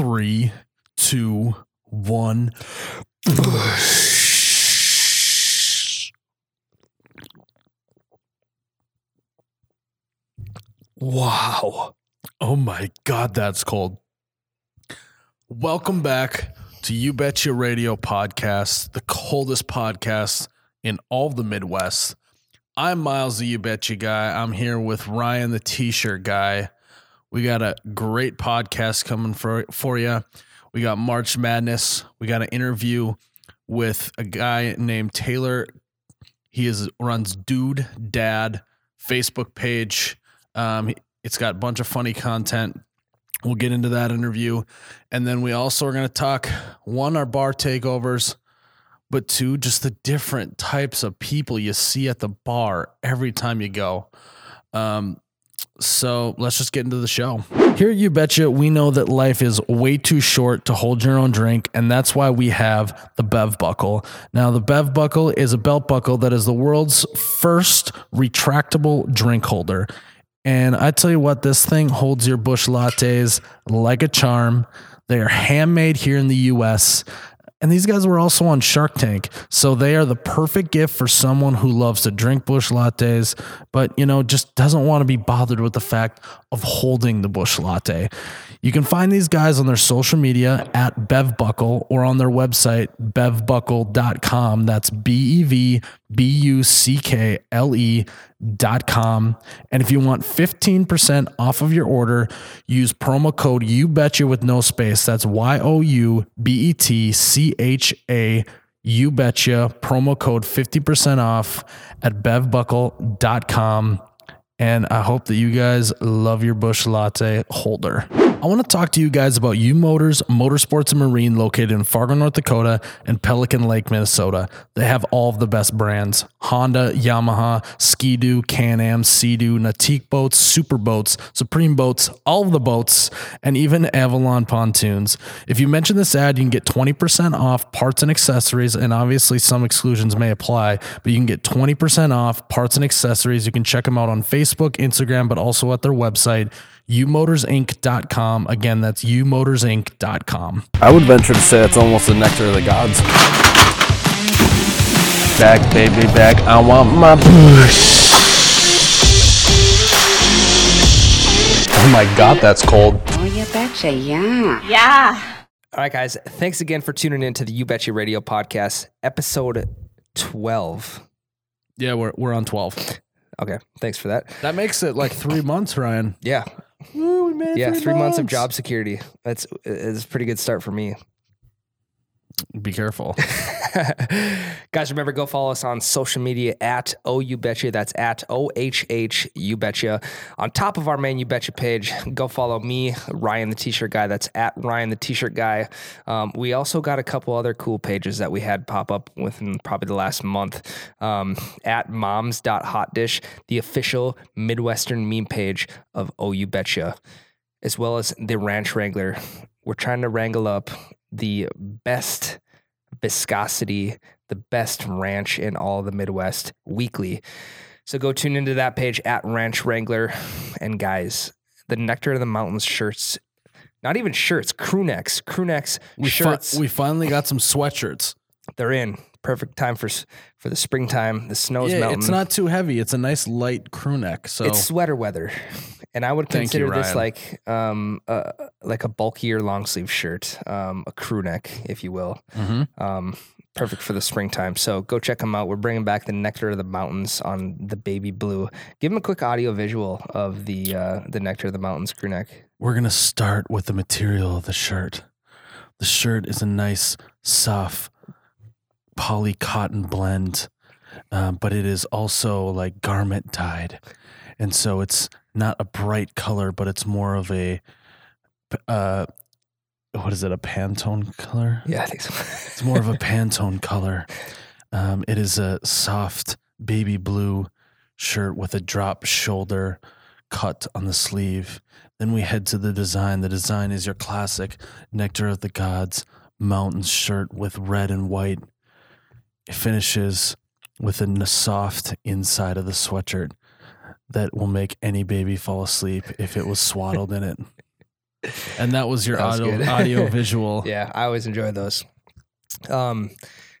Three, two, one. Wow. Oh my God, that's cold. Welcome back to You Betcha Radio Podcast, the coldest podcast in all the Midwest. I'm Miles, the You Betcha guy. I'm here with Ryan, the t shirt guy. We got a great podcast coming for, for you. We got March Madness. We got an interview with a guy named Taylor. He is runs Dude Dad Facebook page. Um, it's got a bunch of funny content. We'll get into that interview. And then we also are going to talk one, our bar takeovers, but two, just the different types of people you see at the bar every time you go. Um, so let's just get into the show. Here You Betcha, we know that life is way too short to hold your own drink, and that's why we have the Bev Buckle. Now, the Bev Buckle is a belt buckle that is the world's first retractable drink holder. And I tell you what, this thing holds your Busch lattes like a charm. They are handmade here in the US. And these guys were also on Shark Tank. So they are the perfect gift for someone who loves to drink Busch lattes, but you know, just doesn't want to be bothered with the fact of holding the Busch latte. You can find these guys on their social media at BevBuckle or on their website, bevbuckle.com. That's B E V B U C K L E dot com. And if you want 15% off of your order, use promo code you betcha with no space. That's Y O U B E T C H A you betcha. Promo code 50% off at bevbuckle.com. And I hope that you guys love your Busch Latte holder. I want to talk to you guys about U Motors Motorsports and Marine located in Fargo, North Dakota and Pelican Lake, Minnesota. They have all of the best brands Honda, Yamaha, Ski-Doo, Can-Am, Sea-Doo, Nautique boats, Super boats, Supreme boats, all of the boats, and even Avalon pontoons. If you mention this ad, you can get 20% off parts and accessories, and obviously some exclusions may apply, but you can get 20% off parts and accessories. You can check them out on Facebook, Instagram, but also at their website umotorsinc.com. Again, that's umotorsinc.com. I would venture to say it's almost the nectar of the gods. Back, baby, back. I want my push. Oh my god, that's cold. Oh, you betcha, yeah. Yeah. All right, guys. Thanks again for tuning in to the You Betcha Radio podcast, episode 12. Yeah, we're, we're on 12. Okay. Thanks for that. That makes it like three months, Ryan. Yeah. Made Yeah. Three months of job security. That's is a pretty good start for me. Be careful. Guys, remember, go follow us on social media at O You Betcha. That's at O H H You Betcha. On top of our main You Betcha page, go follow me, Ryan the T shirt guy. That's at Ryan the T shirt guy. Um, we also got a couple other cool pages that we had pop up within probably the last month. Um, at moms.hotdish, the official Midwestern meme page of O You Betcha, as well as the Ranch Wrangler. We're trying to wrangle up the best viscosity, the best ranch in all the Midwest weekly. So go tune into that page at Ranch Wrangler. And guys, the Nectar of the Mountains shirts, not even shirts, crew necks, crew necks, We, fi- shirts. we finally got some sweatshirts. they're in. Perfect time for for the springtime. The snow's Yeah, melting. it's not too heavy. It's a nice light crew neck. So It's sweater weather, and I would Thank you, consider this like um uh, like a bulkier long sleeve shirt, um a crew neck, if you will. Mhm. Um, perfect for the springtime. So go check them out. We're bringing back the Nectar of the Mountains on the baby blue. Give them a quick audio visual of the uh, the Nectar of the Mountains crew neck. we're gonna start with the material of the shirt. The shirt is a nice, soft poly cotton blend, um, but it is also like garment dyed, and so it's not a bright color, but it's more of a uh, what is it? A Pantone color? Yeah, I think so. It's more of a Pantone color. Um, it is a soft baby blue shirt with a drop shoulder cut on the sleeve. Then we head to the design. The design is your classic Nectar of the Gods mountains shirt with red and white. It finishes with a soft inside of the sweatshirt that will make any baby fall asleep if it was swaddled in it. And that was your That was audio, audio visual. Yeah, I always enjoy those. Um,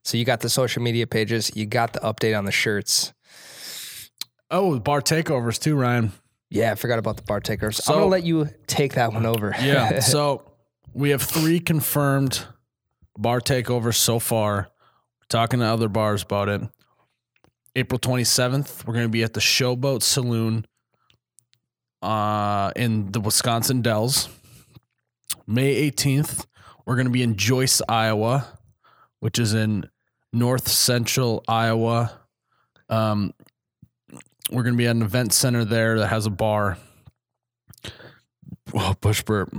so you got the social media pages, you got the update on the shirts. Oh, bar takeovers too, Ryan. Yeah, I forgot about the bar takers. So- I'm gonna let you take that one over. Yeah. so we have three confirmed bar takeovers so far. We're talking to other bars about it. April 27th, we're going to be at the Showboat Saloon uh, in the Wisconsin Dells. May 18th, we're going to be in Joice, Iowa, which is in north central Iowa. Um, we're going to be at an event center there that has a bar. Oh, Busch burp.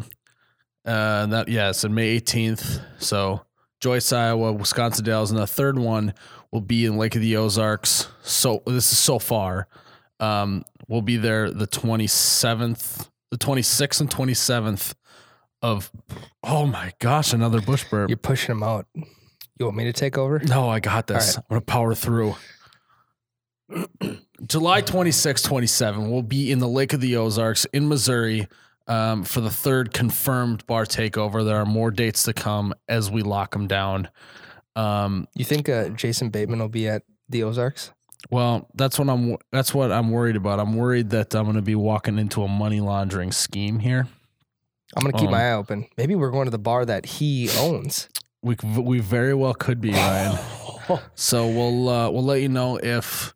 Uh, that yeah, it's on May 18th. So Joice, Iowa, Wisconsin Dells, and the third one will be in Lake of the Ozarks. So this is so far. Um, we'll be there the 27th, the 26th and 27th of. Oh my gosh, another Busch burp. You're pushing them out. You want me to take over? No, I got this. All I'm gonna power through. July 26, 27, we'll be in the Lake of the Ozarks in Missouri um, for the third confirmed bar takeover. There are more dates to come as we lock them down. Um, You think uh, Jason Bateman will be at the Ozarks? well, that's what I'm. That's what I'm worried about. I'm worried that I'm going to be walking into a money laundering scheme here. I'm gonna keep Um, my eye open. Maybe we're going to the bar that he owns. We we very well could be Ryan. So we'll uh, we'll let you know if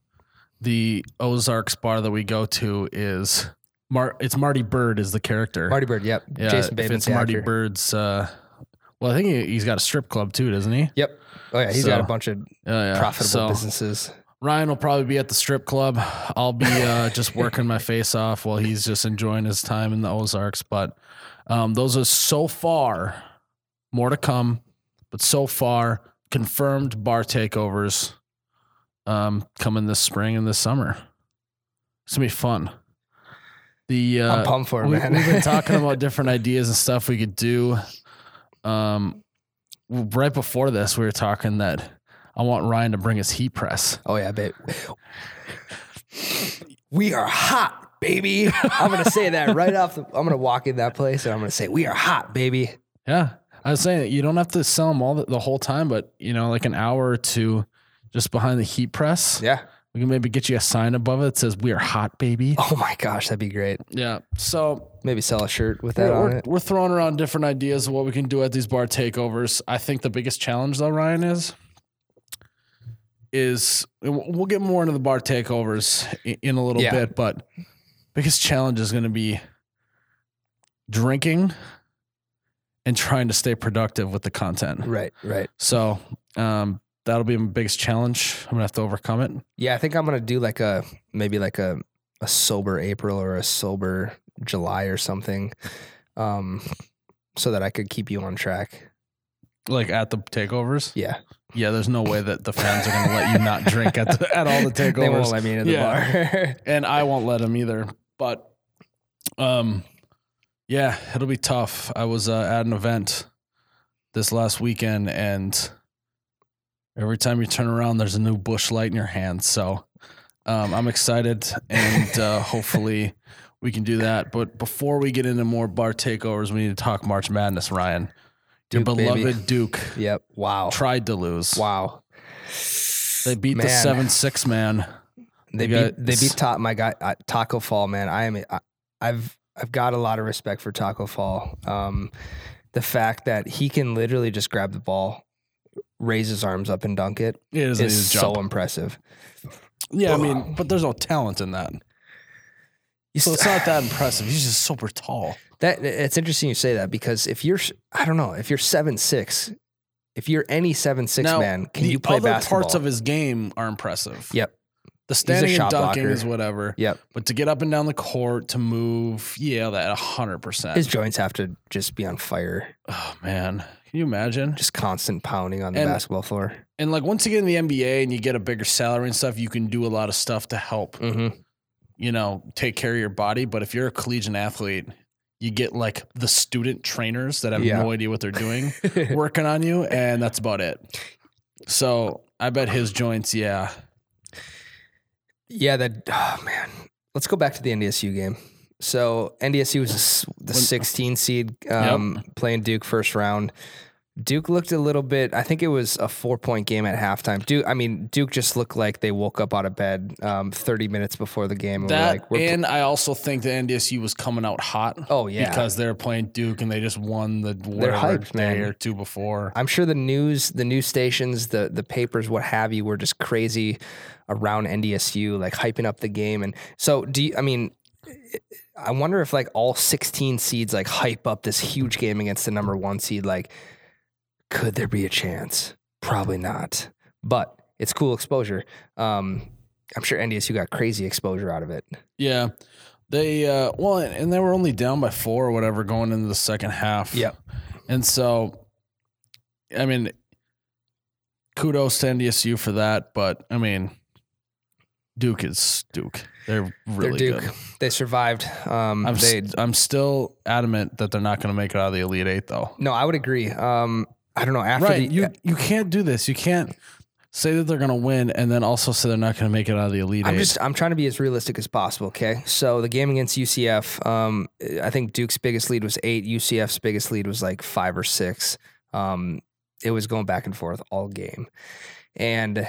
the Ozarks bar that we go to is Mar. It's Marty Byrde is the character. Marty Byrde, yep. yeah, Jason if Bateman's it's Marty actor. Byrde's. Uh, well, I think he, he's got a strip club too, doesn't he? Yep. Oh yeah, he's got a bunch of Oh, yeah. profitable So businesses. Ryan will probably be at the strip club. I'll be uh, just working my face off while he's just enjoying his time in the Ozarks. But um, those are so far more to come. But so far confirmed bar takeovers um, coming this spring and this summer. It's gonna be fun. The uh, I'm pumped for it, we, man. We've been talking about different ideas and stuff we could do. Um, right before this, we were talking that I want Ryan to bring his heat press. Oh yeah, babe. We are hot, baby. I'm gonna say that right off the. I'm gonna walk in that place and I'm gonna say, "We are hot, baby." Yeah, I was saying you don't have to sell them all the, the whole time, but you know, like an hour or two, just behind the heat press. Yeah. We can maybe get you a sign above it that says "We are hot, baby." Oh my gosh, that'd be great. Yeah. So Maybe sell a shirt with that we're, on we're, it. we're throwing around different ideas of what we can do at these bar takeovers. I think the biggest challenge, though, Ryan, is is we'll we'll get more into the bar takeovers in a little Yeah. bit, but biggest challenge is going to be drinking and trying to stay productive with the content. Right, right. So um, that'll be my biggest challenge. I'm gonna have to overcome it. Yeah, I think I'm gonna do like a maybe like a a sober April or a sober July or something, um, so that I could keep you on track. Like at the takeovers. Yeah, Yeah, there's no way that the fans are gonna let you not drink at the, at all the takeovers. they won't let me the Yeah. bar. and I won't let him either. But um, yeah, it'll be tough. I was uh, at an event this last weekend, and every time you turn around, there's a new Busch Light in your hand. So um, I'm excited, and uh, hopefully we can do that. But before we get into more bar takeovers, we need to talk March Madness. Ryan, your Duke, baby. beloved Duke yep. Wow. tried to lose. Wow. They beat the seven six man. They You got- beat they beat top my guy uh, Tacko Fall man. I am I, I've I've got a lot of respect for Tacko Fall. Um, the fact that he can literally just grab the ball, raise his arms up and dunk it It is, is so impressive. Yeah, I mean, but there's no talent in that. You So st- it's not that impressive. He's just super tall. That it's interesting you say that because if you're I don't know if you're seven six, if you're any seven six Now, man, can you play other basketball? parts of his game are impressive. Yep. The standing and dunking blocker. is whatever. Yep. But to get up and down the court, to move, yeah, that hundred percent. His joints have to just be on fire, Oh man, can you imagine? just constant pounding on the And- basketball floor. And like once you get in the NBA and you get a bigger salary and stuff, you can do a lot of stuff to help, Mm-hmm. you know, take care of your body. But if you're a collegiate athlete, you get like the student trainers that have Yeah. no idea what they're doing. working on you, and that's about it. So I bet his joints, yeah. Yeah, that oh man. Let's go back to the NDSU game. So NDSU was the s- 16 seed um, playing Duke first round. Duke looked a little bit. I think it was a four point game at halftime. Duke, I mean, Duke just looked like they woke up out of bed um, 30 minutes before the game. And were That like, and I also think the NDSU was coming out hot. Oh, yeah. because they're playing Duke and they just won the they're hyped, day man. or two before. I'm sure the news, the news stations, the the papers, what have you, were just crazy around NDSU, like hyping up the game. And so, do you? I mean, I wonder if like all 16 seeds like hype up this huge game against the number one seed. Like, could there be a chance? Probably not. But it's cool exposure. Um, I'm sure NDSU got crazy exposure out of it. Yeah. They uh well and they were only down by 4 or whatever going into the second half. Yep. And so I mean kudos to NDSU for that, but I mean Duke is Duke. They're really They're Duke. good. They survived. Um, I'm st- I'm still adamant that they're not going to make it out of the Elite 8 though. no, I would agree. Um, I don't know after right. the you you can't do this. You can't say that they're going to win and then also say they're not going to make it out of the Elite I'm 8. just I'm trying to be as realistic as possible. Okay, so the game against UCF, um, I think Duke's biggest lead was eight. UCF's biggest lead was like five or six. Um, it was going back and forth all game, and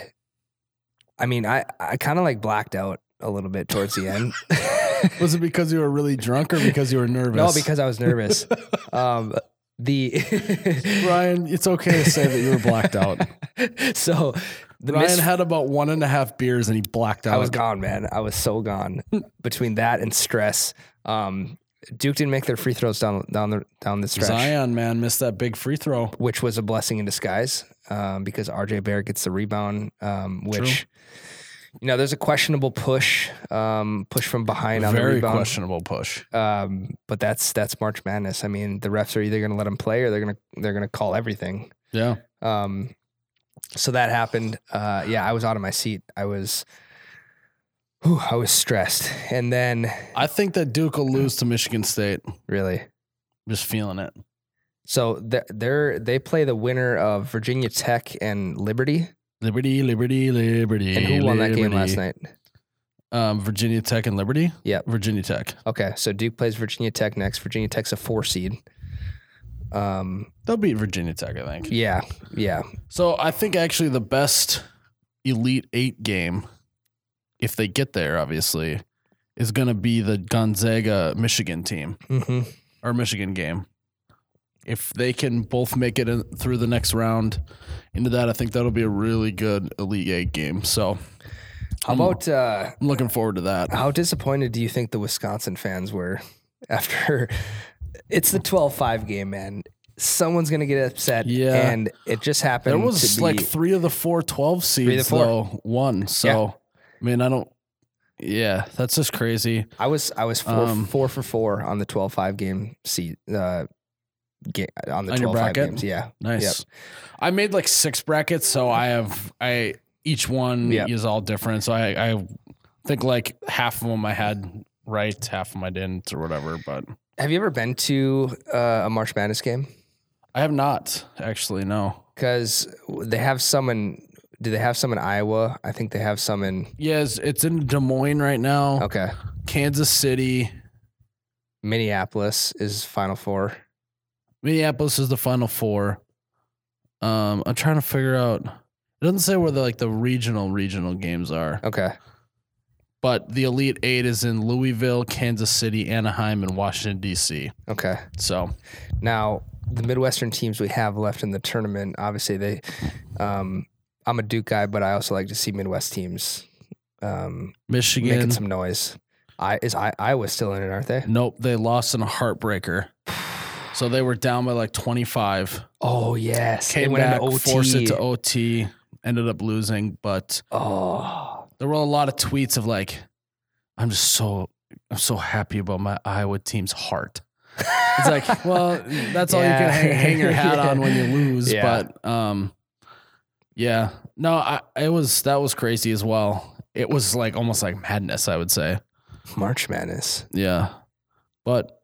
I mean, I I kind of like blacked out a little bit towards the end. Was it because you were really drunk or because you were nervous? no, because I was nervous. um, the Ryan, it's okay to say that you were blacked out. so the Ryan miss- had about one and a half beers and he blacked out. I was gone, man. I was so gone between that and stress. Um, Duke didn't make their free throws down down the down the stretch, Zion, man, missed that big free throw. which was a blessing in disguise um, because RJ Barrett gets the rebound, um, which you know there's a questionable push um, push from behind on the Very rebound. questionable push. Um, but that's that's March Madness. I mean, the refs are either going to let him play or they're going to they're going to call everything. Yeah. Um, so that happened. Uh, yeah, I was out of my seat. I was, whew, I was stressed, and then I think that Duke will lose to Michigan State. really, I'm Just feeling it. so they're, they're they play the winner of Virginia Tech and Liberty. Liberty, Liberty, Liberty. And who won that game last night? Um, Virginia Tech and Liberty? Yeah, Virginia Tech. Okay, so Duke plays Virginia Tech next. Virginia Tech's a four seed. Um, They'll beat Virginia Tech, I think. yeah, yeah, So I think actually the best Elite Eight game, if they get there, obviously, is going to be the Gonzaga Michigan team hmm or Michigan game. If they can both make it in, through the next round into that, I think that'll be a really good Elite Eight game. So How I'm, about uh, I'm looking forward to that. how disappointed do you think the Wisconsin fans were after it's the 12-5 game, man? Someone's gonna get upset, Yeah. and it just happened. There was like three of the four 12 of the seeds, four. though, won. So, I mean, I don't, yeah, that's just crazy. I was I was four, Um, four for four on the 12-5 game seat uh, ga- on the On your 12-5 bracket? games. Yeah, Nice. Yep. I made like six brackets, so I have I each one Yep. is all different. So I I think like half of them I had right, half of them I didn't, or whatever. But Have you ever been to uh, a March Madness game? I have not actually. No. Because they have some in. Do they have some in Iowa? I think they have some in. Yes, it's in Des Moines right now. Okay, Kansas City, Minneapolis is Final Four. Minneapolis is the final four. Um, I'm trying to figure out. It doesn't say where the like the regional regional games are, Okay, but the Elite Eight is in Louisville, Kansas City, Anaheim, and Washington D.C. okay. So Now the Midwestern teams we have left in the tournament, obviously they. Um, I'm a Duke guy, but I also like to see Midwest teams um, Michigan, making some noise. I is I Iowa still in it, aren't they? Nope, they lost in a heartbreaker. So they were down by like 25. Oh yes, Came back, forced it to OT, ended up losing. But oh, there were a lot of tweets of like, I'm just so, I'm so happy about my Iowa team's heart. It's like, well, that's all you can hang, hang your hat Yeah. on when you lose. Yeah. But um, yeah, no, I, it was that was crazy as well. It was like almost like madness, I would say. March Madness. Yeah. But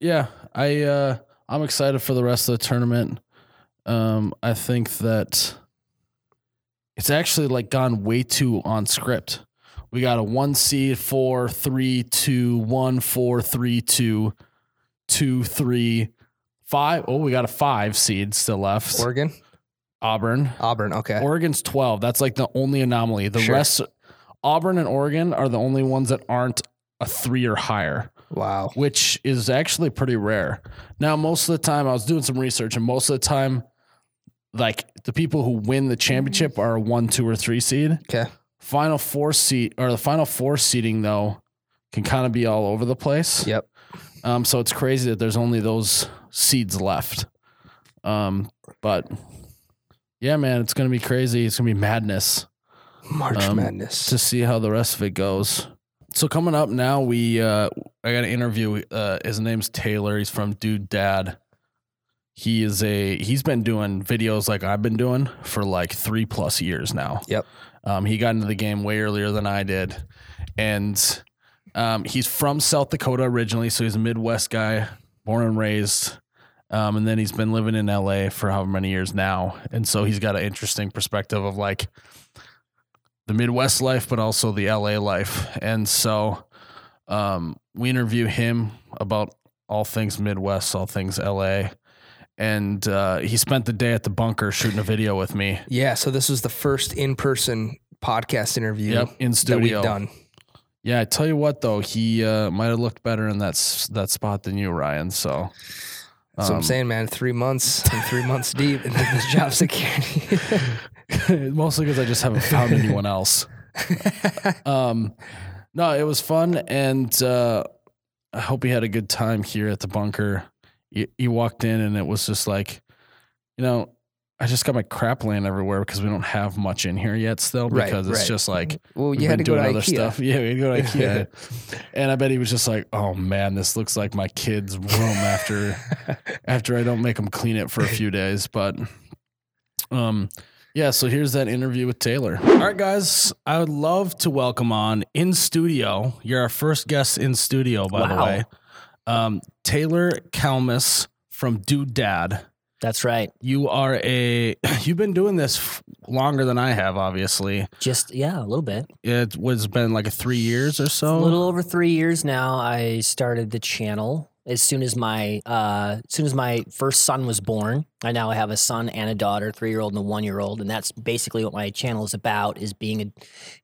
yeah, I uh I'm excited for the rest of the tournament. Um I think that it's actually like gone way too on script. We got a one seed, four, three, two, one, four, three, two, two, three, five. Oh, we got a five seed still left. Oregon, Auburn. Auburn. Okay. Oregon's 12. That's like the only anomaly. The Sure. rest, Auburn and Oregon are the only ones that aren't a three or higher, wow. which is actually pretty rare. Now, most of the time, I was doing some research, and most of the time, like the people who win the championship are a one, two, or three seed. Okay. Final four seed or the final four seeding though can kind of be all over the place. Yep. Um, so it's crazy that there's only those seeds left. Um, but yeah, man, it's gonna be crazy. It's gonna be madness March Um, Madness. to see how the rest of it goes. So coming up now, we uh, I got an interview. Uh, his name's Taylor. He's from Dude Dad. He is a he's been doing videos like I've been doing for like three plus years now. Yep. Um, he got into the game way earlier than I did, and um, he's from South Dakota originally, so he's a Midwest guy, born and raised. Um, and then he's been living in LA for however many years now, and so he's got an interesting perspective of like the Midwest life, but also the LA life. And so um, we interview him about all things Midwest, all things LA. And uh, he spent the day at the bunker shooting a video with me. yeah. So this was the first in-person podcast interview Yep, in that studio. we've done. Yeah, I tell you what though, he uh, might have looked better in that s- that spot than you, Ryan. So That's what um, I'm saying, man. Three months, I'm three months deep in this job security. mostly because I just haven't found anyone else. Um, no, it was fun, and uh, I hope he had a good time here at the bunker. He, he walked in, and it was just like, you know, I just got my crap laying everywhere because we don't have much in here yet, still Right, because it's right. just like well, you had been to go to other IKEA. stuff. Yeah, we go to IKEA, and I bet he was just like, "Oh man, this looks like my kid's room after after I don't make them clean it for a few days." But um, yeah. So here's that interview with Taylor. All right, guys, I would love to welcome on in studio. You're our first guest in studio, by the way. Um, Taylor Calmus from Dude Dad. That's right. You are a you've been doing this f- longer than I have, obviously. Just yeah, a little bit. It was been like a three years or so. A little over three years now. I started the channel as soon as my uh, as soon as my first son was born. I now have a son and a daughter, three year old and a one year old, and that's basically what my channel is about: is being a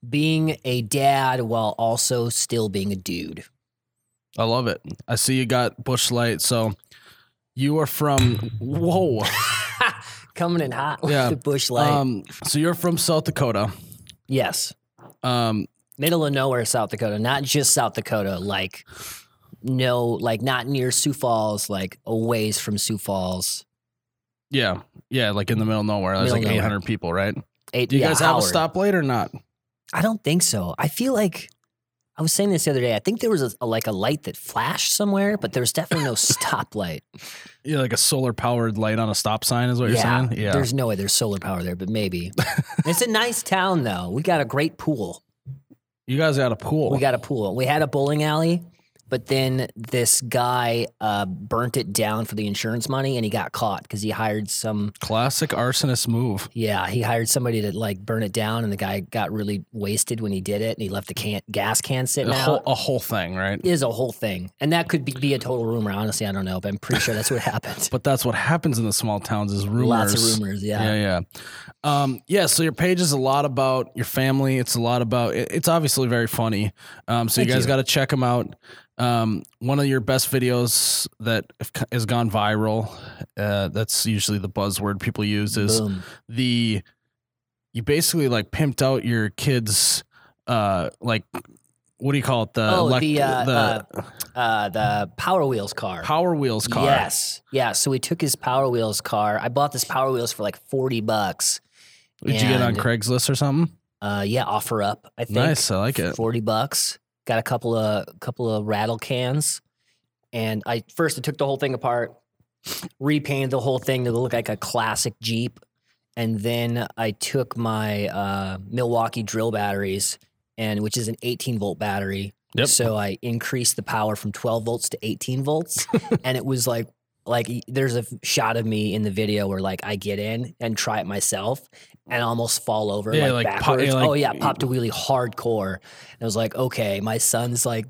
being a dad while also still being a dude. I love it. I see you got Busch Light. So you are from whoa. Coming in hot with Yeah. the Busch Light. Um, so you're from South Dakota. yes, Um, middle of nowhere, South Dakota. Not just South Dakota, like no, like not near Sioux Falls, like a ways from Sioux Falls. yeah, yeah, like in the middle of nowhere. There's Middle like of nowhere. 800 people, right? Eight, Do you yeah, guys have Howard. a stoplight or not? I don't think so. I feel like I was saying this the other day. I think there was a, a- like a light that flashed somewhere, but there was definitely no stoplight. Yeah, like a solar powered light on a stop sign is what you're saying. Yeah. there's no way there's solar power there, but maybe. it's a nice town though. We got a great pool. You guys got a pool. We got a pool. We had a bowling alley, but then this guy uh, burnt it down for the insurance money, and he got caught because he hired some. classic arsonist move. Yeah, he hired somebody to like burn it down, and the guy got really wasted when he did it, and he left the can gas can sitting A out. whole, a whole thing, right? is a whole thing, and that could be, be a total rumor. Honestly, I don't know, but I'm pretty sure that's what happened. But that's what happens in the small towns is rumors. Lots of rumors, yeah. Yeah, yeah. Um, yeah, so your page is a lot about your family. It's a lot about it- it's obviously very funny. Um, so Thank you guys got to check them out. Um, one of your best videos that has gone viral, uh, that's usually the buzzword people use is Boom. the you basically like pimped out your kids uh like what do you call it the Oh, elec- the, uh, the Uh, the Power Wheels car. Power Wheels car. Yes, yeah. So we took his Power Wheels car. I bought this Power Wheels for like forty bucks. Did you get on Craigslist or something? Uh, yeah, offer up. I think Nice, I like it. Forty bucks. Got a couple of couple of rattle cans, and I first I took the whole thing apart, repainted the whole thing to look like a classic Jeep, and then I took my uh, Milwaukee drill batteries, and which is an 18 volt battery. Yep. So I increased the power from 12 volts to 18 volts, and it was like like there's a shot of me in the video where like I get in and try it myself, and almost fall over Yeah, like, like pop- backwards. yeah, like- oh yeah, popped a wheelie hardcore. And I was like, okay, my son's like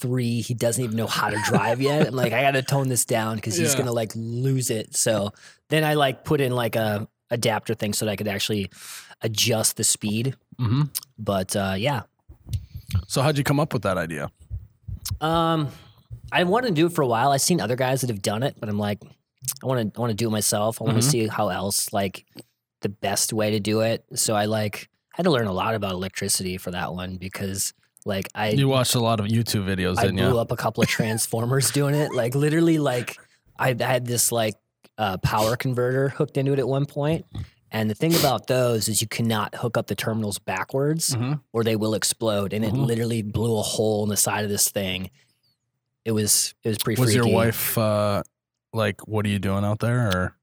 three. He doesn't even know how to drive yet. I'm like, I got to tone this down because he's Yeah. gonna like lose it. So then I like put in like a adapter thing so that I could actually adjust the speed. hmm But uh, yeah, So how'd you come up with that idea? um, I wanted to do it for a while. I've seen other guys that have done it, but I'm like, I want to I want to do it myself. I want to see how else like the best way to do it. So I like had to learn a lot about electricity for that one because like I You watched a lot of YouTube videos, I didn't blew you? up a couple of transformers doing it. Like literally, like I had this like uh, power converter hooked into it at one point. And the thing about those is you cannot hook up the terminals backwards Mhm. or they will explode. And it Mhm. literally blew a hole in the side of this thing. It was it was pretty. Was your wife uh, like, "What are you doing out there?" Or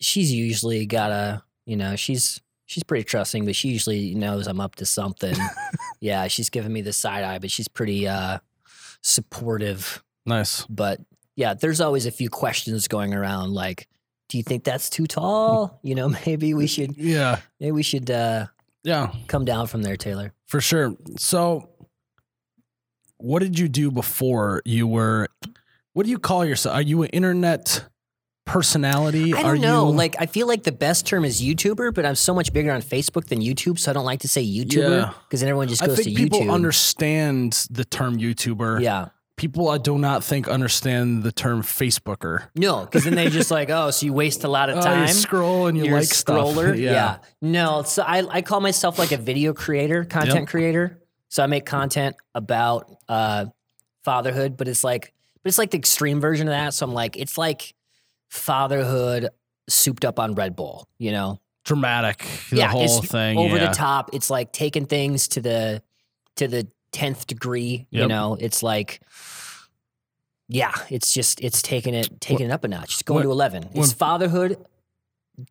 She's usually got a you know she's she's pretty trusting, but she usually knows I'm up to something. yeah, she's giving me the side eye, but she's pretty uh supportive. nice? but yeah, there's always a few questions going around like, do you think that's too tall? You know, maybe we should Yeah, maybe we should uh yeah, come down from there, Taylor. for sure. So, what did you do before you were? What do you call yourself? Are you an internet personality? I don't know. You, Like I feel like the best term is YouTuber, but I'm so much bigger on Facebook than YouTube, so I don't like to say YouTuber Yeah. because then everyone just goes I think to people YouTube. understand the term YouTuber. yeah. People I do not think understand the term Facebooker. No, because then they just like, oh, so you waste a lot of Oh, time. you scroll and you You're like stuff. scroller. Yeah. No, so I, I call myself like a video creator, content Yep. creator. So I make content about uh, fatherhood, but it's like, but it's like the extreme version of that. So I'm like, it's like fatherhood souped up on Red Bull, you know? Dramatic. The yeah, whole thing. over yeah. the top. It's like taking things to the to the tenth degree. You know, it's like. Yeah, it's just it's taking it taking it up a notch. It's going when- to eleven. when- It's fatherhood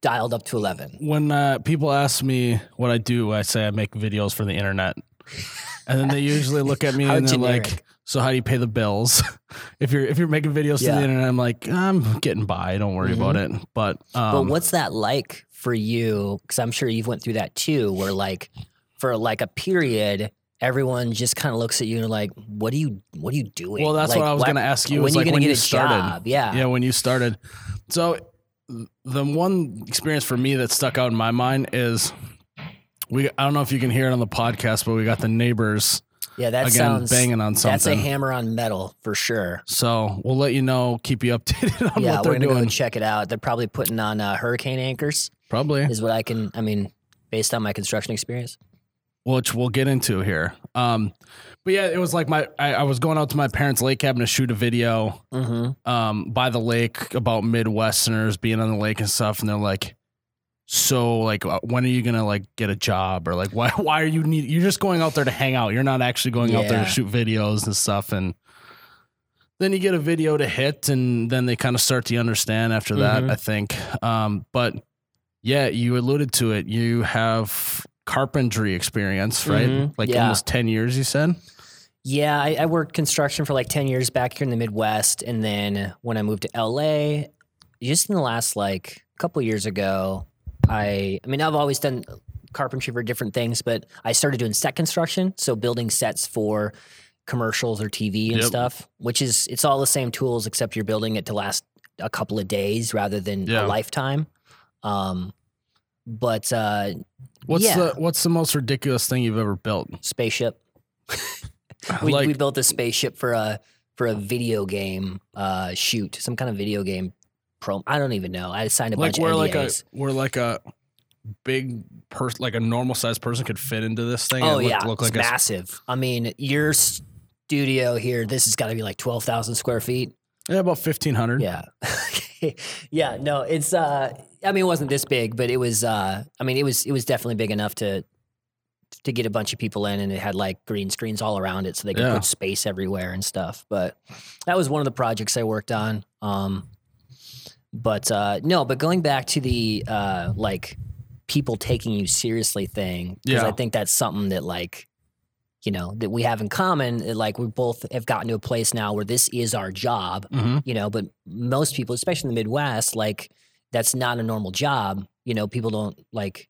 dialed up to eleven. when uh, people ask me what I do, I say I make videos for the internet. And then they usually look at me and they're like, generic. "So how do you pay the bills? if you're if you're making videos to the internet?" I'm like, "I'm getting by. Don't worry about it." But um, But what's that like for you? Because I'm sure you've went through that too, where like for like a period, everyone just kind of looks at you and like, "What are you? What are you doing?" well, that's Like, what I was going to ask you. When was you like gonna get a started. job? Yeah. Yeah, when you started. So the one experience for me that stuck out in my mind is we. I don't know if you can hear it on the podcast, but we got the neighbors Yeah, that again sounds banging on something. That's a hammer on metal for sure. So we'll let you know, keep you updated on yeah, what we're they're gonna doing. go check it out. They're probably putting on uh, hurricane anchors, Probably, is what I can. I mean, based on my construction experience. which we'll get into here. Um, but yeah, it was like my I, I was going out to my parents' lake cabin to shoot a video Mm-hmm. um, by the lake about Midwesterners being on the lake and stuff, and they're like, "So, like, uh, when are you gonna like get a job, or like, why why are you need? You're just going out there to hang out. You're not actually going out there to shoot videos and stuff." And then you get a video to hit, and then they kind of start to understand after that. Mhm. I think, um, but yeah, you alluded to it. You have carpentry experience, right? Mhm. Like Yeah. almost ten years. You said. Yeah, I, I worked construction for like 10 years back here in the Midwest. And then when I moved to LA, just in the last like couple years ago, I, I mean, I've always done carpentry for different things, but I started doing set construction. So building sets for commercials or TV and Yep. stuff, which is, it's all the same tools, except you're building it to last a couple of days rather than Yeah. a lifetime. Um, but uh, What's Yeah. the What's the most ridiculous thing you've ever built? spaceship. we, like, we built a spaceship for a for a video game uh, shoot, some kind of video game I don't even know. I signed a like bunch where of like a where like a big person, like a normal sized person, could fit into this thing. oh look, yeah, look it's like a, massive. I mean, your studio here, this has got to be like twelve thousand square feet. yeah, about fifteen hundred. Yeah, yeah. No, it's. uh I mean, it wasn't this big, but it was. uh I mean, it was. It was definitely big enough to to get a bunch of people in, and it had like green screens all around it, so they could Yeah. put space everywhere and stuff. But that was one of the projects I worked on. Um, but uh no, but going back to the uh like people taking you seriously thing, because Yeah. I think that's something that like you know that we have in common. Like we both have gotten to a place now where this is our job Mm-hmm. you know but most people especially in the midwest like that's not a normal job you know people don't like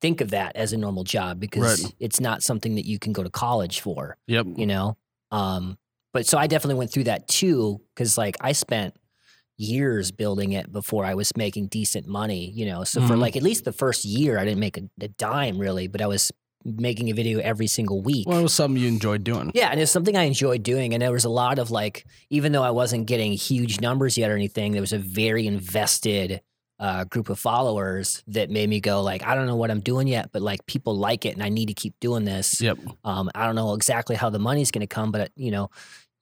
think of that as a normal job because Right. it's not something that you can go to college for Yep. you know um but so i definitely went through that too because like i spent years building it before i was making decent money you know so for Mhm. like at least the first year i didn't make a, a dime really but i was making a video every single week Well, it was something you enjoyed doing. yeah, and it's something I enjoyed doing. And there was a lot of like, even though I wasn't getting huge numbers yet or anything, there was a very invested uh, group of followers that made me go like, I don't know what I'm doing yet, but like people like it, and I need to keep doing this. Yep. Um, I don't know exactly how the money's going to come, but you know,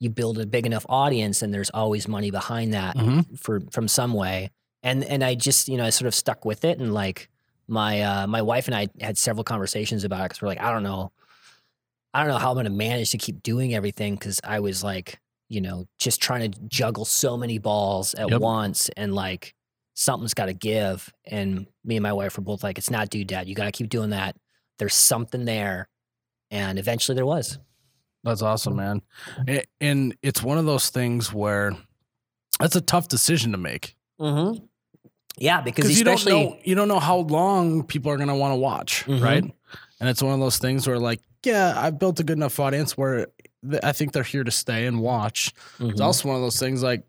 you build a big enough audience, and there's always money behind that Mhm. for from some way. And and I just you know I sort of stuck with it, and like my uh, my wife and I had several conversations about it because we're like, I don't know, I don't know how I'm going to manage to keep doing everything because I was like, you know, just trying to juggle so many balls at Yep. once, and like something's got to give. And me and my wife were both like, it's not Dude Dad. You got to keep doing that. There's something there, and eventually there was. That's awesome, man. And it's one of those things where that's a tough decision to make Mm-hmm. Yeah, because you don't know you don't know how long people are going to want to watch, Mhm. right? And it's one of those things where, like, yeah, I've built a good enough audience where I think they're here to stay and watch. It's Mhm. also one of those things like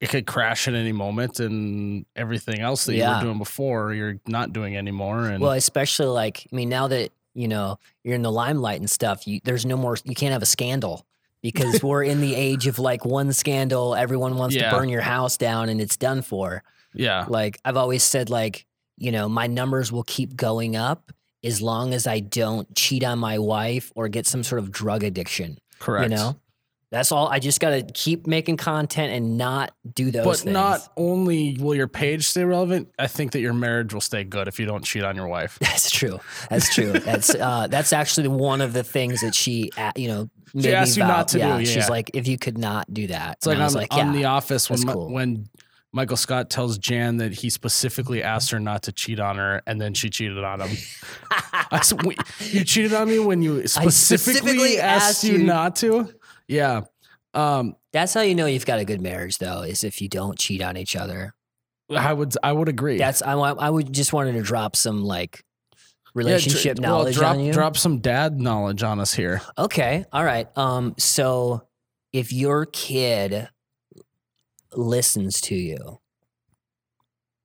it could crash at any moment, and everything else that you Yeah. were doing before you're not doing anymore. And well, especially like I mean, now that you know you're in the limelight and stuff, you, there's no more. You can't have a scandal because we're in the age of like one scandal, everyone wants Yeah. to burn your house down, and it's done for. yeah, Like I've always said, like you know, my numbers will keep going up as long as I don't cheat on my wife or get some sort of drug addiction. correct. You know, that's all. I just got to keep making content and not do those. but things. not only will your page stay relevant, I think that your marriage will stay good if you don't cheat on your wife. That's true. That's true. That's uh, that's actually one of the things that she, uh, you know, made me asked you not to do, yeah, yeah. She's like, if you could not do that. It's like And I was on, like, on yeah. The Office when cool. when Michael Scott tells Jan that he specifically asked her not to cheat on her, and then she cheated on him. I s- we- you cheated on me when you specifically, specifically asked, asked you you- not to. Yeah. Um, that's how you know you've got a good marriage, though, is if you don't cheat on each other. I would I would agree. That's I want. I would just wanted to drop some like Yeah, dr- relationship well, knowledge drop, on you. Drop some dad knowledge on us here. Okay. All right. Um. So if your kid listens to you,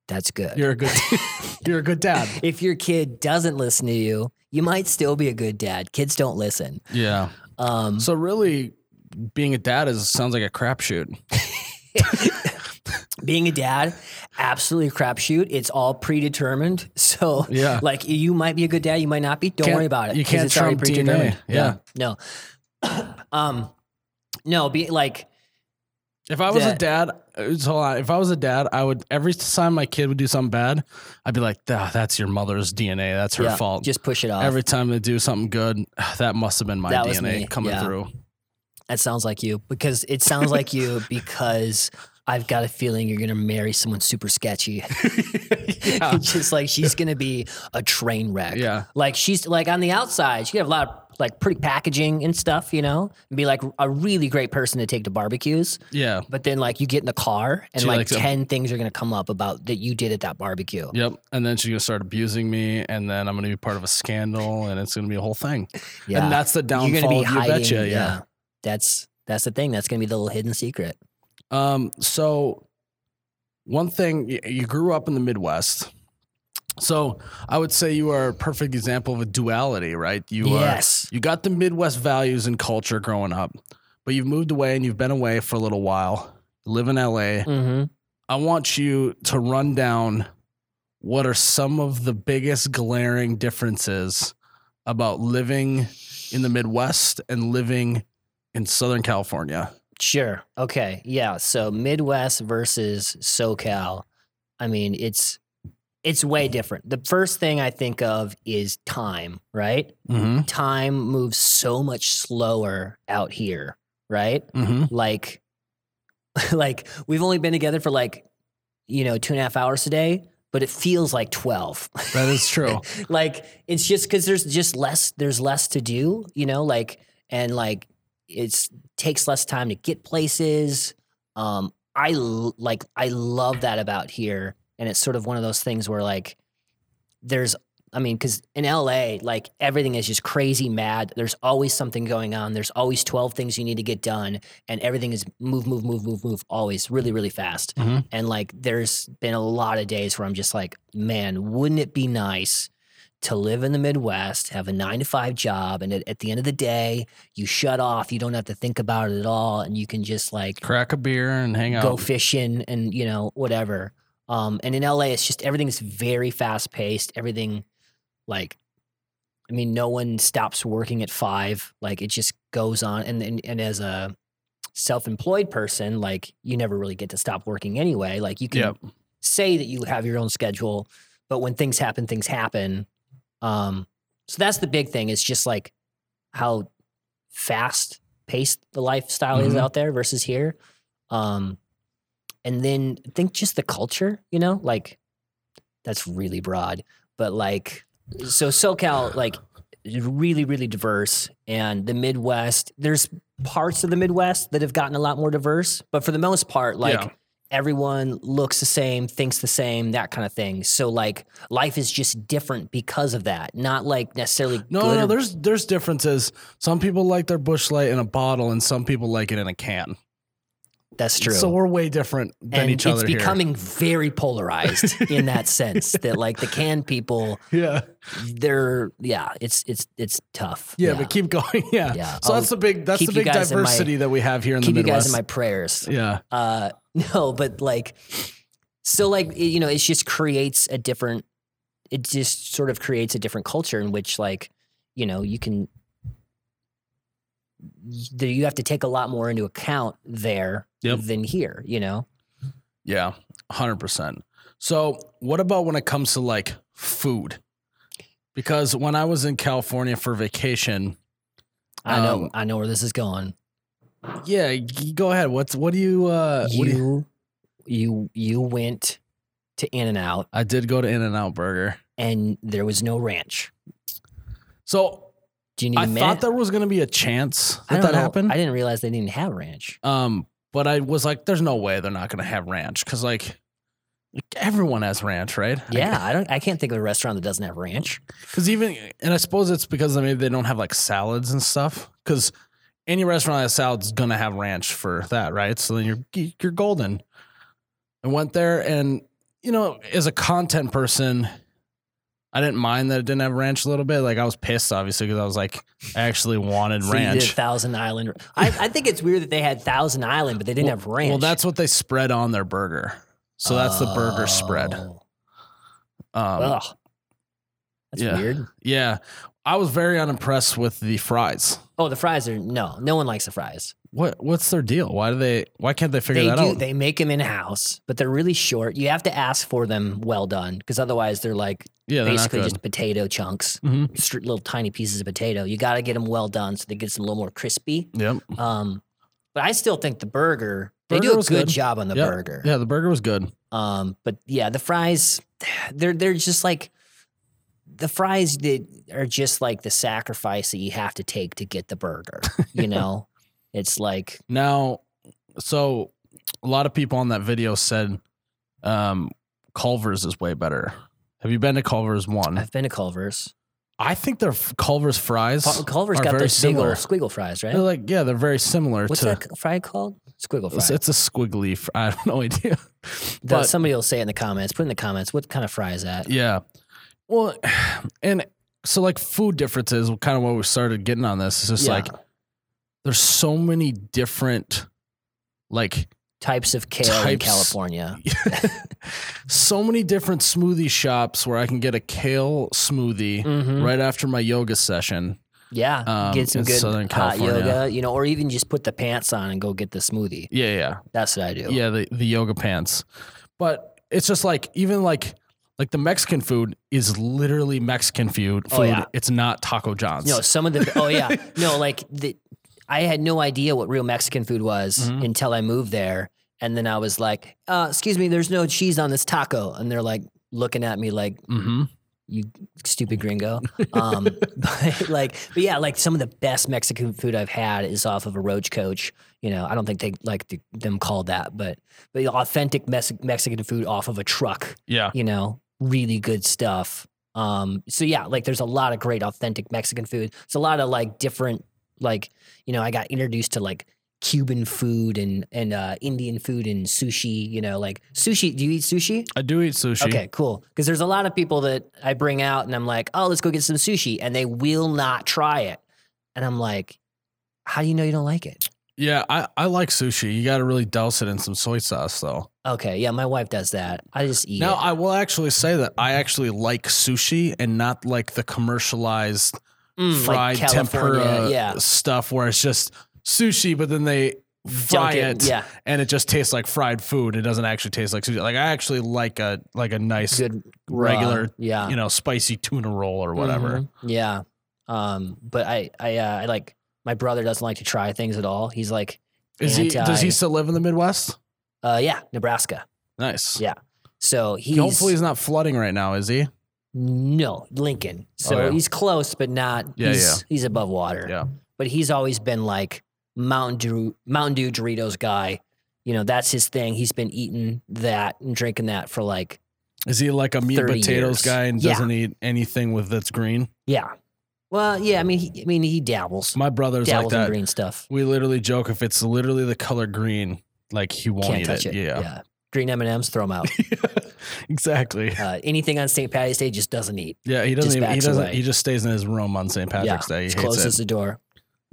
that's good. You're a good you're a good dad. if your kid doesn't listen to you, you might still be a good dad. Kids don't listen. Yeah. Um, So really, being a dad is sounds like a crapshoot. being a dad, absolutely a crapshoot. It's all predetermined. So, Yeah. like, you might be a good dad, you might not be. Don't Can't- worry about it. you can't it's trump DNA. predetermined. Yeah. No. um, no. Be like, If I was a dad, uh, so hold on. If I was a dad, I would every time my kid would do something bad, I'd be like, "Ah, "That's your mother's DNA. That's her yeah, fault." Just push it off. every time they do something good, that must have been my That DNA coming yeah. through. That sounds like you because it sounds like you because I've got a feeling you're gonna marry someone super sketchy. yeah. just like she's gonna be a train wreck. Yeah. Like she's like on the outside, she could have a lot of like pretty packaging and stuff, you know, and be like a really great person to take to barbecues. Yeah. But then like you get in the car and She like likes ten things are gonna come up about that you did at that barbecue. Yep. And then she's gonna start abusing me, and then I'm gonna be part of a scandal, and it's gonna be a whole thing. Yeah. And that's the downfall you're gonna be of you hiding. betcha. Yeah. That's that's the thing. That's gonna be the little hidden secret. Um. So, one thing you grew up in the Midwest. So I would say you are a perfect example of a duality, right? You Yes. are you got the Midwest values and culture growing up, but you've moved away and you've been away for a little while. You live in LA. Mm-hmm. I want you to run down what are some of the biggest glaring differences about living in the Midwest and living in Southern California. Sure. Okay. Yeah. So Midwest versus SoCal. I mean, it's it's way different. The first thing I think of is time, right? Mm-hmm. Time moves so much slower out here, right? Mm-hmm. Like like we've only been together for like, you know, two and a half hours today, but it feels like twelve. That is true. like it's just because there's just less there's less to do you know like and like it's takes less time to get places um i like i love that about here and it's sort of one of those things where like there's I mean, because in LA, like everything is just crazy mad. There's always something going on. There's always 12 things you need to get done. And everything is move, move, move, move, move, always really, really fast. Mhm. And like there's been a lot of days where I'm just like, man, wouldn't it be nice to live in the Midwest, have a nine to five job, and at, at the end of the day, you shut off. You don't have to think about it at all. And you can just like Crack a beer and hang out. go fishing and you know whatever um and in la it's just everything's very fast paced everything like i mean no one stops working at five like it just goes on and and, and as a self-employed person like you never really get to stop working anyway like you can Yep. say that you have your own schedule but when things happen things happen um so that's the big thing it's just like how fast paced the lifestyle is Mhm. out there versus here um and then I think just the culture you know like that's really broad but like so socal like really really diverse and the midwest there's parts of the midwest that have gotten a lot more diverse but for the most part like Yeah. Everyone looks the same thinks the same that kind of thing so like life is just different because of that not like necessarily No, no, or- there's there's differences. Some people like their Busch Light in a bottle, and some people like it in a can. That's true So we're way different than and each it's other becoming very polarized in that sense that like the can people. Yeah, they're yeah it's it's it's tough yeah, but keep going. Yeah. Yeah, So I'll that's the big that's the big in my- diversity that we have here in the Midwest. keep you guys in my prayers yeah. uh no but like so like you know it just creates a different it just sort of creates a different culture in which like you know you can you have to take a lot more into account there Yep. than here you know Yeah, hundred percent. So, what about when it comes to like food? Because when I was in California for vacation, i know Um, i know where this is going yeah, go ahead. What's what do you? Uh, what do you- you you you went to in and out I did go to In and Out Burger. and there was no ranch So do you need I thought there was going to be a chance that that know. happened. i didn't realize they didn't have ranch um, but I was like, "There's no way they're not going to have ranch," because like, like everyone has ranch, right? yeah i don't i can't think of a restaurant that doesn't have ranch Because even, and I suppose it's because maybe they don't have like salads and stuff. Because any restaurant that has salads is gonna have ranch for that, right? So then you're you're golden. I went there, and you know, as a content person, I didn't mind that it didn't have ranch a little bit. Like I was pissed, obviously, because I was like, I actually wanted So ranch. Thousand Island. I, I think it's weird that they had Thousand Island, but they didn't have ranch. Well, that's what they spread on their burger. So that's the burger spread. Oh. Um, Ugh. That's yeah. weird. yeah, I was very unimpressed with the fries. Oh, the fries are no. No one likes the fries. What what's their deal? Why do they? Why can't they figure They that do. out? They make them in house, but they're really short. You have to ask for them well done because otherwise they're like yeah, they're basically just potato chunks, Mhm. str- little tiny pieces of potato. You got to get them well done so they get some a little more crispy. Yep. Um, but I still think the burger. They do a good, good. job on the Yep. burger. Yeah, the burger was good. Um, but yeah, the fries, they're they're just like the fries that are just like the sacrifice that you have to take to get the burger. You know, it's like Now, so a lot of people on that video said um, Culver's is way better. Have you been to Culver's one? I've been to Culver's. I think their Culver's fries. Cul- Culver's got very those similar. old squiggle fries, right? They're like yeah, they're very similar What's to. that fry called? Squiggle It's, fry. it's a squiggly. Fr- I have no idea. But- somebody will say it in the comments. Put in the comments what kind of fry is that? Yeah. Well, and so like food differences, kind of what we started getting on this. It's just Yeah. like there's so many different, like Types of kale in California. so many different smoothie shops where I can get a kale smoothie Mhm. right after my yoga session. Yeah, Um, get some good Southern hot California. yoga, you know, or even just put the pants on and go get the smoothie. Yeah, yeah, That's what I do. yeah. The the yoga pants, but it's just like even like like the Mexican food is literally Mexican food. Oh, Food. yeah. It's not Taco John's. No, some of the oh yeah, no, like the I had no idea what real Mexican food was Mhm. until I moved there, and then I was like, uh, "Excuse me, there's no cheese on this taco," and they're like looking at me like, mm-hmm. "You stupid gringo." Um, but like, but yeah, like some of the best Mexican food I've had is off of a Roach Coach. You know, I don't think they like to, them called that, but but authentic Mex- Mexican food off of a truck. Yeah. You know, really good stuff. Um, so yeah, like there's a lot of great authentic Mexican food. It's a lot of like different, like you know, I got introduced to like Cuban food and and uh, Indian food and sushi. You know, like sushi. Do you eat sushi? I do eat sushi. Okay, cool. Because there's a lot of people that I bring out and I'm like, oh, let's go get some sushi, and they will not try it, and I'm like, how do you know you don't like it? Yeah, I, I like sushi. You got to really douse it in some soy sauce, though. Okay, yeah, my wife does that. I just eat Now, it. I will actually say that I actually like sushi and not like the commercialized Mm, fried tempura yeah. stuff where it's just sushi, but then they fry Dunk it, yeah, and it just tastes like fried food. It doesn't actually taste like sushi. Like I actually like a like a nice, good regular, yeah, you know, spicy tuna roll or whatever. Mhm, yeah. Um, but I, I, uh, I like my brother doesn't like to try things at all. He's like, Is he? Does he still live in the Midwest? uh, yeah, Nebraska. Nice. Yeah. So he's Hopefully, he's not flooding right now. Is he? No Lincoln. So oh, Okay. he's close, but not. Yeah, he's, yeah. He's above water. Yeah. But he's always been like Mountain Dew, Mountain Dew Doritos guy. You know, that's his thing. He's been eating that and drinking that for like, Is he like a meat 30 potatoes years. guy and Yeah. doesn't eat anything with that's green? yeah. Well, yeah. I mean, he, I mean, he dabbles, My brother's dabbles like that. green stuff. We literally joke if it's literally the color green, like he won't Can't eat touch it. it. Yeah. Green M and M's, throw them out. exactly. Uh, anything on St. Patty's Day just doesn't eat. Yeah, he doesn't. Even, he doesn't. away. He just stays in his room on St. Patrick's Day. He closes it. the door.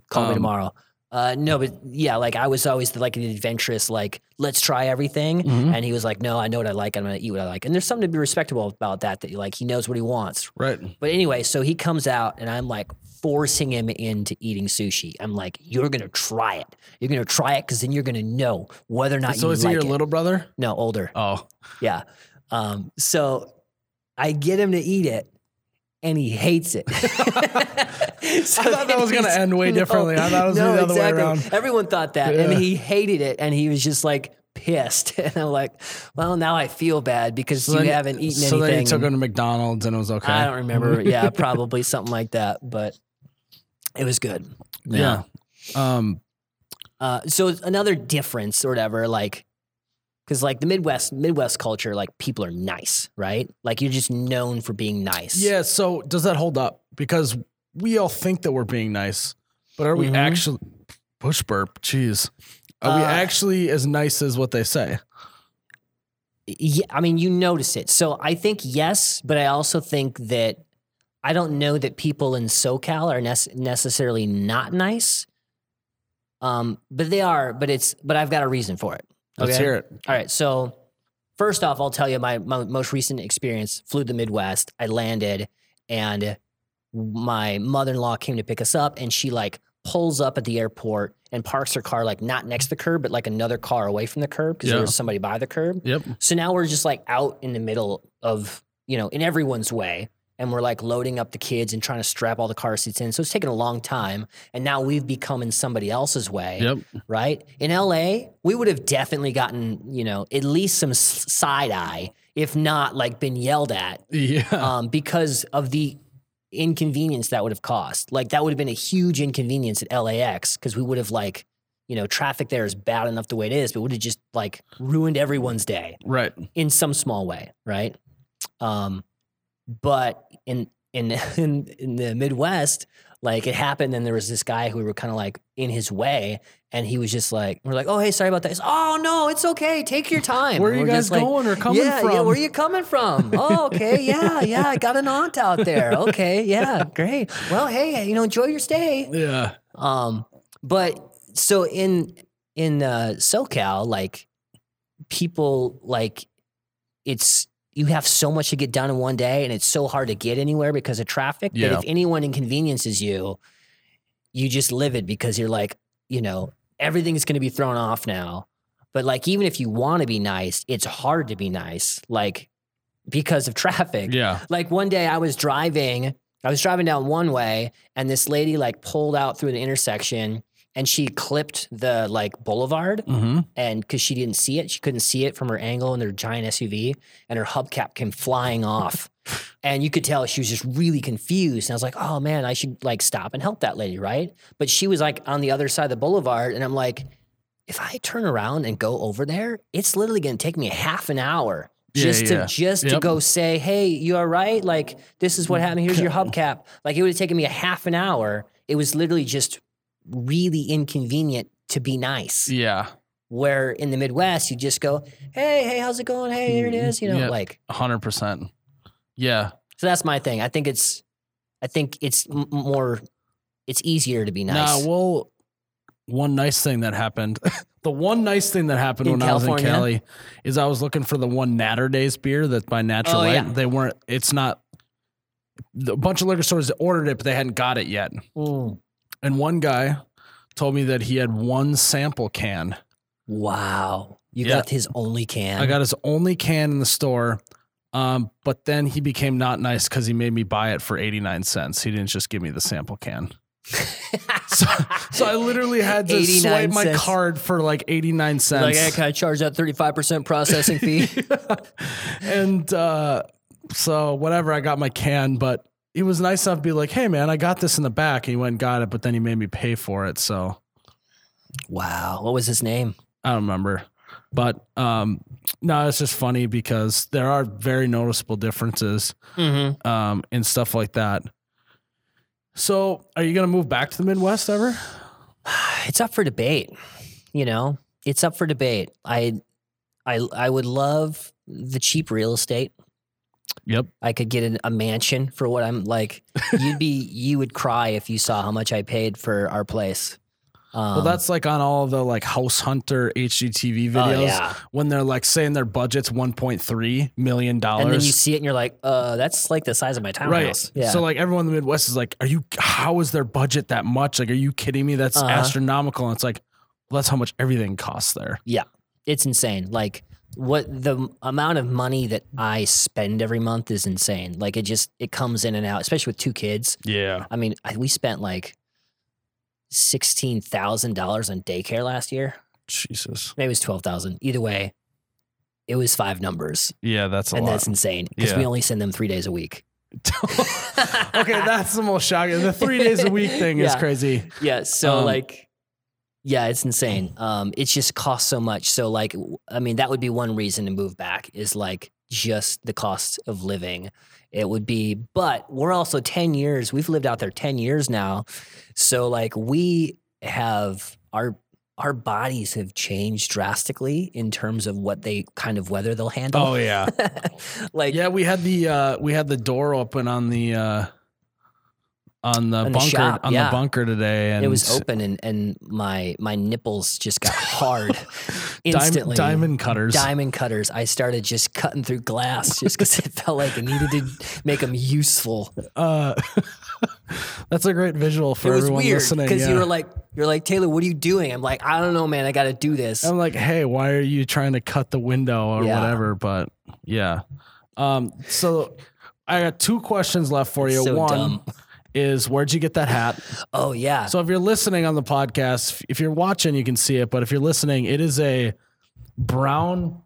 Call me Um, tomorrow. Uh, no, but yeah, like I was always the, like an adventurous, like let's try everything. Mhm. And he was like, no, I know what I like. I'm gonna eat what I like. And there's something to be respectable about that. That like he knows what he wants. Right. But anyway, so he comes out, and I'm like forcing him into eating sushi. I'm like, you're gonna try it. You're gonna try it because then you're gonna know whether or not So you is like he your it. little brother? no, older. Oh, Yeah. Um, so I get him to eat it and he hates it. I thought that was gonna end way differently. I thought it was no, the other way exactly. around. Everyone thought that. Yeah. And he hated it and he was just like pissed. And I'm like, well, now I feel bad because so you then- haven't eaten So then anything. he took him to McDonald's and it was okay. I don't remember. yeah, probably something like that. But it was good. Yeah. Um. Uh, so another difference or whatever, like, because like the Midwest, Midwest culture, like people are nice, right? Like you're just known for being nice. Yeah. So does that hold up? Because we all think that we're being nice, but are we Mhm. actually? Push burp. Jeez. Are we Uh, actually as nice as what they say? Yeah, I mean, you notice it. So I think yes, but I also think that I don't know that people in SoCal are nec- necessarily not nice. Um, but they are. But it's. But I've got a reason for it. Let's okay? hear it. All right. So first off, I'll tell you my, my most recent experience. Flew the Midwest. I landed, and my mother in law came to pick us up, and she like pulls up at the airport and parks her car like not next to the curb, but like another car away from the curb because Yeah. there was somebody by the curb. Yep. So now we're just like out in the middle of, you know, in everyone's way. And we're like loading up the kids and trying to strap all the car seats in. So it's taken a long time. And now we've become in somebody else's way, Yep. right? In LA, we would have definitely gotten, you know, at least some side eye, if not like been yelled at Yeah. um, because of the inconvenience that would have cost. Like that would have been a huge inconvenience at LAX because we would have like, you know, traffic there is bad enough the way it is, but would have just like ruined everyone's day right. in some small way, right? Um, but in in in in the Midwest, like it happened, and there was this guy who we were kind of like in his way, and he was just like, we're like, oh hey, sorry about that. He's, oh no, it's okay, take your time. Where are you guys just like, going or coming yeah, from? yeah, where are you coming from? Oh, okay, yeah, yeah, I got an aunt out there. Okay, yeah, great. Well, hey, you know, enjoy your stay. Yeah. Um, but so in in uh, SoCal, like people like it's you have so much to get done in one day, and it's so hard to get anywhere because of traffic. Yeah. That if anyone inconveniences you, you just live it because you're like, you know, everything's going to be thrown off now. But like, even if you want to be nice, it's hard to be nice, like because of traffic. Yeah. Like one day I was driving, I was driving down one way and this lady like pulled out through the intersection and she clipped the like boulevard Mm-hmm. and cuz she didn't see it, she couldn't see it from her angle in their giant SUV and her hubcap came flying off. And you could tell she was just really confused. And I was like, "Oh man, I should like stop and help that lady, right?" But she was like on the other side of the boulevard and I'm like, if I turn around and go over there, it's literally going to take me a half an hour just yeah. to just to go say, "Hey, you all right? Like this is what happened. Here's your hubcap." Like it would have taken me a half an hour. It was literally just really inconvenient to be nice. Yeah, Where in the Midwest, you just go, "Hey, hey, how's it going? Hey, here it is." You know, Yeah. like hundred percent. Yeah, so. That's my thing. I think it's, I think it's m- more, it's easier to be nice. Nah, well, one nice thing that happened. the one nice thing that happened In when I was in California? Cali is I was looking for the one Naturdays beer that's by Natural Oh, Light. yeah. They weren't. It's not. A bunch of liquor stores ordered it, but they hadn't got it yet. Mm. And one guy told me that he had one sample can. Wow, you Yeah. got his only can. I got his only can in the store. Um, but then he became not nice because he made me buy it for 89 cents. He didn't just give me the sample can. So, so I literally had to 89 swipe my cents. card for like 89 cents. like, hey, can I charge that thirty five percent processing fee? and uh, so whatever, I got my can, but he was nice enough to be like, hey man, I got this in the back. And he went and got it, but then he made me pay for it. So wow, what was his name? I don't remember. But um, no, it's just funny because there are very noticeable differences Mm-hmm. um, and stuff like that. So, are you going to move back to the Midwest ever? It's up for debate. You know, it's up for debate. I, I, I would love the cheap real estate. Yep. I could get an, a mansion for what I'm like. You'd be, you would cry if you saw how much I paid for our place. Um, Well, that's like on all the like House Hunter HGTV oh, videos yeah. when they're like saying their budget's 1.3 million dollars. And then you see it and you're like, uh, that's like the size of my townhouse. Right. Yeah. So like everyone in the Midwest is like, are you how is their budget that much? Like, are you kidding me? That's Uh-huh. astronomical. And it's like, well, that's how much everything costs there. Yeah, it's insane. Like what the amount of money that I spend every month is insane. Like it just it comes in and out, especially with two kids. Yeah. I mean, I, we spent like sixteen thousand dollars on daycare last year. Jesus. Maybe it was twelve thousand. Either way, it was five numbers, Yeah, that's a and lot. that's insane because we only send them three days a week. okay, that's the most shocking. The three days a week thing is crazy. Yeah. So Um, like, yeah, it's insane. Um, it just costs so much. So like, I mean, that would be one reason to move back is like just the cost of living. It would be, but we're also 10 years, we've lived out there 10 years now. So like we have our, our bodies have changed drastically in terms of what they kind of weather they'll handle. Oh yeah. like Yeah, we had the uh we had the door open on the uh on the On the bunker shop, on yeah. the bunker today and it was open and, and my, my nipples just got hard instantly. diamond cutters. diamond cutters. I started just cutting through glass just because it felt like I needed to make them useful. Uh, that's a great visual for it was everyone weird listening. because you were like, "You're like Taylor, what are you doing?" I'm like, "I don't know, man. I got to do this." I'm like, hey, why are you trying to cut the window or Yeah. whatever? But yeah. Um, so I got two questions left for you. So One dumb. Is where'd you get that hat? Oh yeah, So if you're listening on the podcast, if you're watching, you can see it. But if you're listening, it is a brown.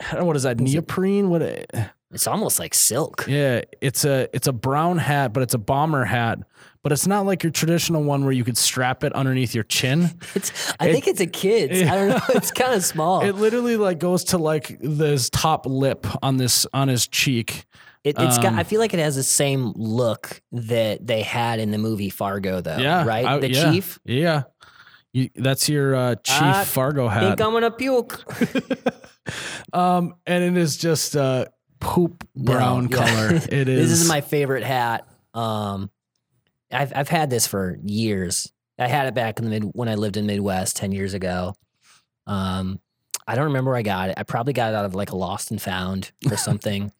I don't know, What is that? Neoprene? What? It, it's almost like silk. Yeah, it's a it's a brown hat, but it's a bomber hat. But it's not like your traditional one where you could strap it underneath your chin. It's, I think it's a kid's. I don't know. It's kind of small. It It, literally like goes to like this top lip on this on his cheek. Has got. um, I feel like it has the same look that they had in the movie Fargo, though. Yeah, right. I- the yeah, chief. Yeah, you, that's your uh, chief I Fargo Think hat. I'm gonna puke. um, and it is just uh, poop brown No, yeah. color. It is. This is my favorite hat. Um, I've I've had this for years. I had it back in the mid when I lived in Midwest ten years ago. Um, I don't remember where I got it. I probably got it out of like a lost and found or something,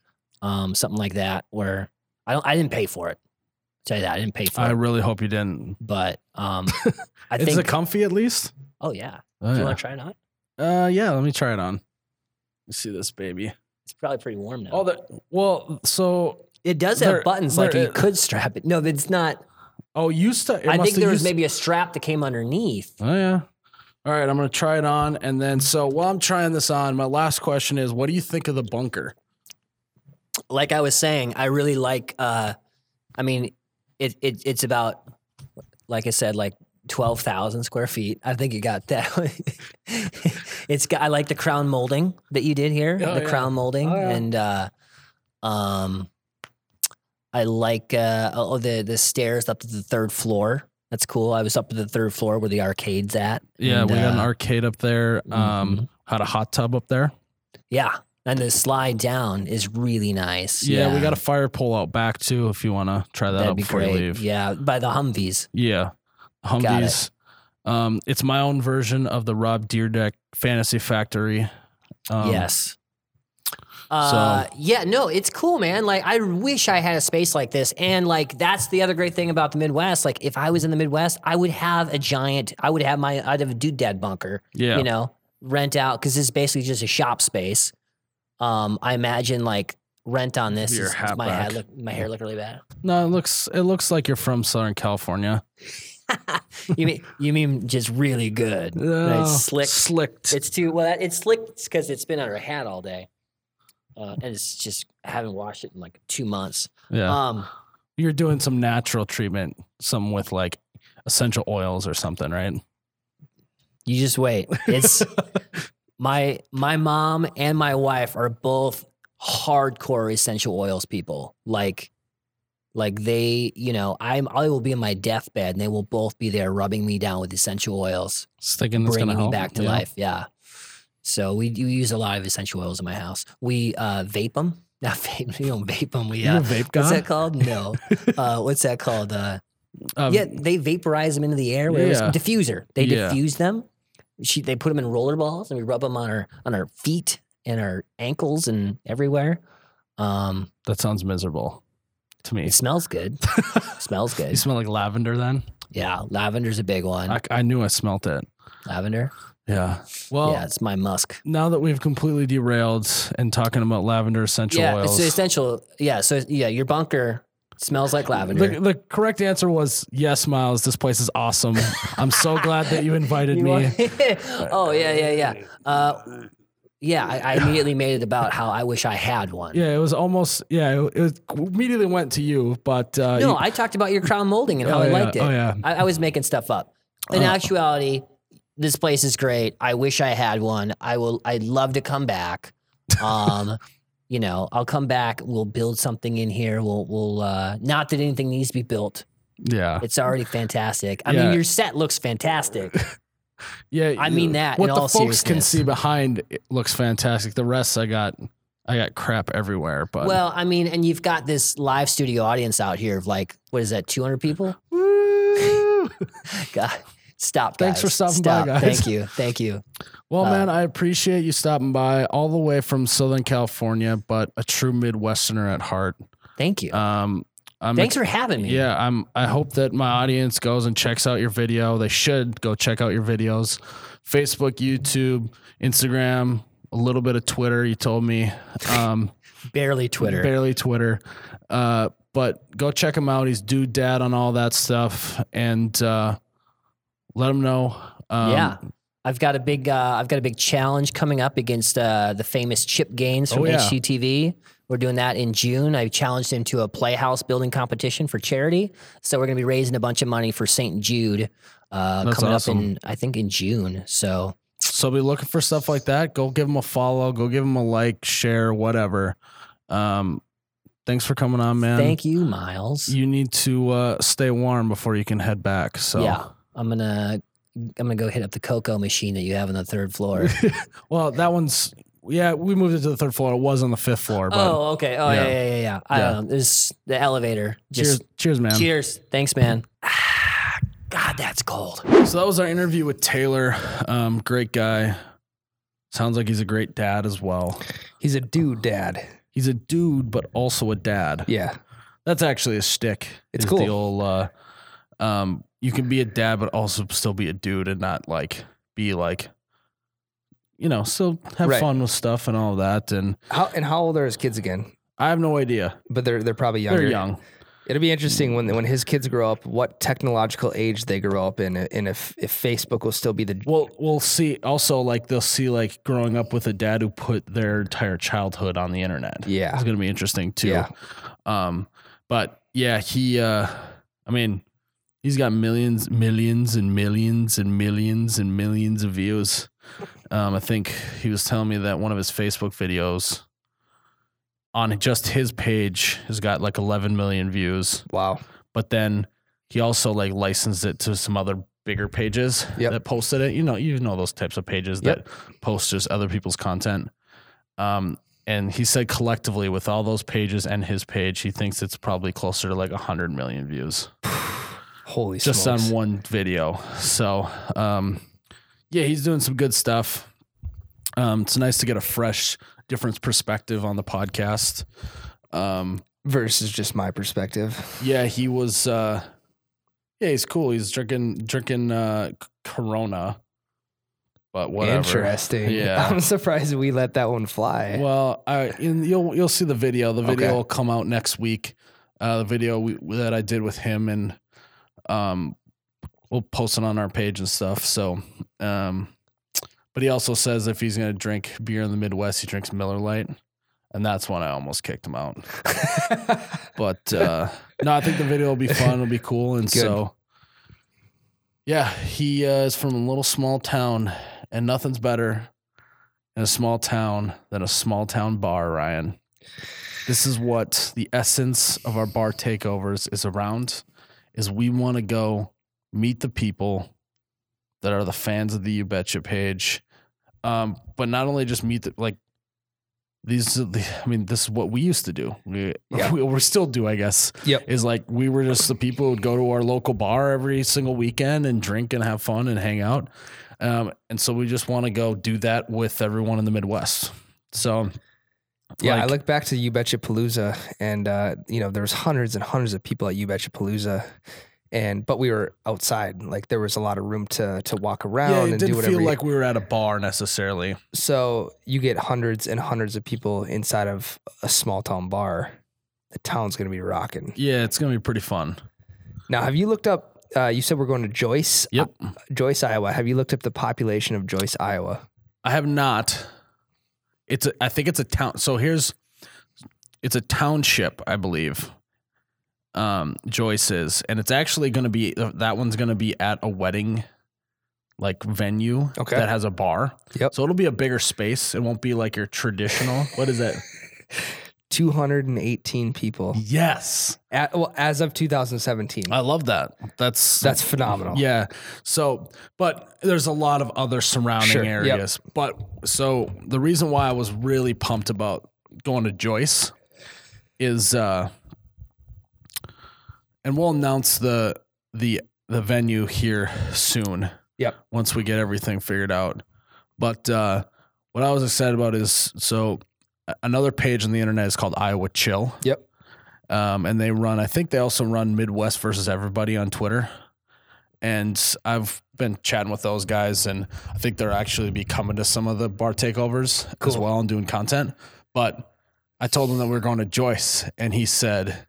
um, something like that. Where I don't, I didn't pay for it. tell you that I didn't pay for it. I it, really hope you didn't. but um, I Is think. it comfy at least? oh yeah. Oh, Do you yeah. want to try it on? Uh, yeah. Let me try it on. Let's see this baby. It's probably pretty warm now. Oh, the well. So it does there- have buttons, like there- you could strap it. No, it's not. oh, used to. it I must think have there was used- maybe a strap that came underneath. Oh yeah. All right, I'm gonna try it on, and then so while I'm trying this on, my last question is, what do you think of the bunker? Like I was saying, I really like. uh I mean, it, it it's about, like I said, like twelve thousand square feet. I think you got that. it's got. I like the crown molding that you did here. Oh, the yeah. crown molding, Oh, yeah. and uh, um, I like uh, oh the the stairs up to the third floor. That's cool. I was up to the third floor where the arcade's at. Yeah, and, we got an uh, arcade up there. Um, mhm. had a hot tub up there. Yeah, and the slide down is really nice. Yeah, we got a fire pole out back too. If you want to try that That'd be before great. you leave. Yeah, by the Humvees. Yeah, it. Humvees. Um, it's my own version of the Rob Dyrdek Fantasy Factory. Um, yes. Uh, yeah, no, it's cool, man. Like, I wish I had a space like this. And, like, that's the other great thing about the Midwest. Like, if I was in the Midwest, I would have a giant, I would have my, I'd have a dude dad bunker, Yeah. you know, rent out, because this is basically just a shop space. Um, I imagine, like, rent on this Your is, hat my, back. head look, my hair look really bad. No, it looks it looks like you're from Southern California. You mean, you mean just really good. Right? No, Slick. slicked. It's too well. It's slick because it's been under a hat all day, uh, and it's just I haven't washed it in like two months. yeah, Um, you're doing some natural treatment, some with like essential oils or something, right? you just wait. It's my my mom and my wife are both hardcore essential oils people. Like, like they, you know, I'm I will be in my deathbed and they will both be there rubbing me down with essential oils, Just thinking bringing me help. back to yeah. life. Yeah. So we, we use a lot of essential oils in my house. We uh, vape them. Not vape. We don't vape them. We uh, vape What's that called? No. uh, what's that called? Uh, Um, yeah, they vaporize them into the air. Yeah. yeah. diffuser. They Yeah. diffuse them. She, they put them in roller balls, and we rub them on our on our feet and our ankles and everywhere. Um, that sounds miserable to me. it smells good. smells good. You smell like lavender then? Yeah, lavender's a big one. I, I knew I smelt it. Lavender. Yeah. Well, yeah, it's my musk. now that we've completely derailed and talking about lavender essential yeah, oils, it's essential. Yeah, so yeah, your bunker smells like lavender. the, the correct answer was yes, Miles. This place is awesome. I'm so glad that you invited You me. oh yeah, yeah, yeah. Uh, yeah, I, I immediately made it about how I wish I had one. Yeah, it was almost yeah. It, was, immediately went to you, but uh, No, you- I talked about your crown molding and how Oh, I yeah. liked it. Oh, yeah. I, I was making stuff up. In Uh. actuality, this place is great. I wish I had one. I will. I'd love to come back. Um, you know, I'll come back. We'll build something in here. We'll. We'll. Uh, not that anything needs to be built. yeah, It's already fantastic. I Yeah. mean, your set looks fantastic. yeah. I mean that What the all folks can see behind looks fantastic. The rest, I got, I got crap everywhere. But well, I mean, and you've got this live studio audience out here of like, what is that, 200 people? God, stop. Thanks for guys. stopping by, guys. Thank you. Thank you. Well, Uh, man, I appreciate you stopping by all the way from Southern California, but a true Midwesterner at heart. Thank you. Um, I'm Thanks for having me. Yeah, I'm. I hope that my audience goes and checks out your video. They should go check out your videos, Facebook, YouTube, Instagram, a little bit of Twitter. You told me, um, Barely Twitter. barely Twitter, uh, but go check him out. He's dude dad on all that stuff, and uh, let them know. Um, yeah. I've got a big uh, I've got a big challenge coming up against uh, the famous Chip Gaines from Oh, yeah. HGTV. We're doing that in June. I challenged him to a playhouse building competition for charity. So we're going to be raising a bunch of money for St. Jude uh, coming awesome. up in I think in June. So So be looking for stuff like that. Go give him a follow. Go give him a like, share, whatever. Um, thanks for coming on, man. thank you, Miles. You need to uh, stay warm before you can head back. So Yeah, I'm gonna I'm gonna go hit up the cocoa machine that you have on the third floor. Well, that one's yeah. We moved it to the third floor. It was on the fifth floor, but oh, okay. Oh, yeah, yeah. yeah, yeah. yeah. I Yeah. don't know. There's the elevator. cheers, Just cheers, man. cheers. Thanks, man. Ah, God, that's cold. So that was our interview with Taylor. Um, great guy. Sounds like he's a great dad as well. He's a dude, dad. He's a dude, but also a dad. Yeah. That's actually a stick. It's cool. The old, uh, um, you can be a dad, but also still be a dude and not like be like, you know, still have Right. fun with stuff and all that. And How and how old are his kids again? I have no idea. But they're they're probably younger. They're young. It'll be interesting when when his kids grow up, what technological age they grow up in, and if if Facebook will still be the Well, we'll see. Also, like they'll see like growing up with a dad who put their entire childhood on the internet. Yeah. it's gonna be interesting too. Yeah. Um, but yeah, he. uh I mean, He's got millions, millions, and millions, and millions, and millions of views. Um, I think he was telling me that one of his Facebook videos on just his page has got like 11 million views. Wow. But then he also like licensed it to some other bigger pages Yep. that posted it. You know, you know those types of pages Yep. that post just other people's content. Um, and he said collectively with all those pages and his page, he thinks it's probably closer to like 100 million views Holy shit. just smokes. on one video. So, um, yeah, he's doing some good stuff. Um, it's nice to get a fresh, different perspective on the podcast. Um, versus just my perspective. yeah, he was. Uh, yeah, he's cool. He's drinking drinking uh, Corona, but whatever. Interesting. Yeah. I'm surprised we let that one fly. Well, I you'll see the video. The video Okay. will come out next week. Uh, the video we, that I did with him, and um, we'll post it on our page and stuff. So, um, but he also says if he's gonna drink beer in the Midwest, he drinks Miller Lite, and that's when I almost kicked him out. But uh, no, I think the video will be fun. It'll be cool, and Good. so yeah, he uh, is from a little small town, and nothing's better in a small town than a small town bar. Ryan, this is what the essence of our bar takeovers is around. Is we want to go meet the people that are the fans of the You Betcha page, um, but not only just meet the like these. the- I mean, this is what we used to do. We Yeah. we, we still do, I guess yep. is like we were just the people who would go to our local bar every single weekend and drink and have fun and hang out. Um, and so we just want to go do that with everyone in the Midwest. So Yeah, I look back to You Betcha Palooza, and uh, you know there was hundreds and hundreds of people at You Betcha Palooza, and but we were outside, like there was a lot of room to to walk around yeah, it and do didn't whatever. feel you- like we were at a bar necessarily. so you get hundreds and hundreds of people inside of a small town bar. The town's gonna be rocking. Yeah, it's gonna be pretty fun. Now, have you looked up? Uh, you said we're going to Joice, Yep, Joice, Iowa. Have you looked up the population of Joice, Iowa? I have not. It's a, I think it's a town. So here's, it's a township, I believe. Um, Joice is, and it's actually going to be that one's going to be at a wedding, like venue Okay. that has a bar. Yep. So it'll be a bigger space. It won't be like your traditional. what is it? 218 people. Yes, At, well, as of 2017. I love that. That's That's phenomenal. Yeah. So, but there's a lot of other surrounding Sure, yep. areas. But so the reason why I was really pumped about going to Joice is uh and we'll announce the the the venue here soon Yep. once we get everything figured out. But uh what I was excited about is so another page on the internet is called Iowa Chill Yep. um, and they run. I think they also run Midwest versus Everybody on Twitter. And I've been chatting with those guys, and I think they're actually be coming to some of the bar takeovers as well and doing content. But I told him that we are going to Joice, and he said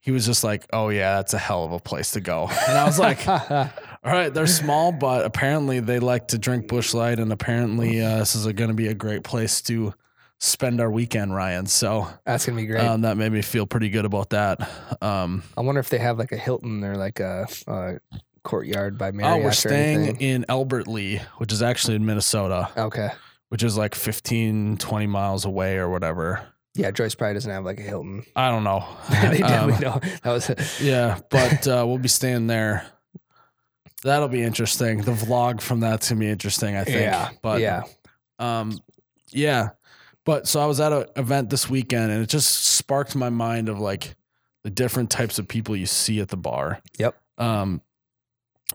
he was just like, "Oh yeah, that's a hell of a place to go." And I was like, "All right, they're small, but apparently they like to drink Busch Light, and apparently uh, this is going to be a great place to spend our weekend, Ryan." So That's gonna be great. um, that made me feel pretty good about that. Um, I wonder if they have like a Hilton or like a, a courtyard by Marriott. oh, we're staying in Albert Lea, which is actually in Minnesota, Okay. which is like 15, 20 miles away or whatever. Yeah, Joice probably doesn't have like a Hilton. I don't know. they Um, definitely don't. That was yeah, but uh, we'll be staying there. That'll be interesting. The vlog from that's gonna be interesting, I think. yeah, But yeah, Um, yeah. But so I was at an event this weekend and it just sparked my mind of like the different types of people you see at the bar. Yep. Um,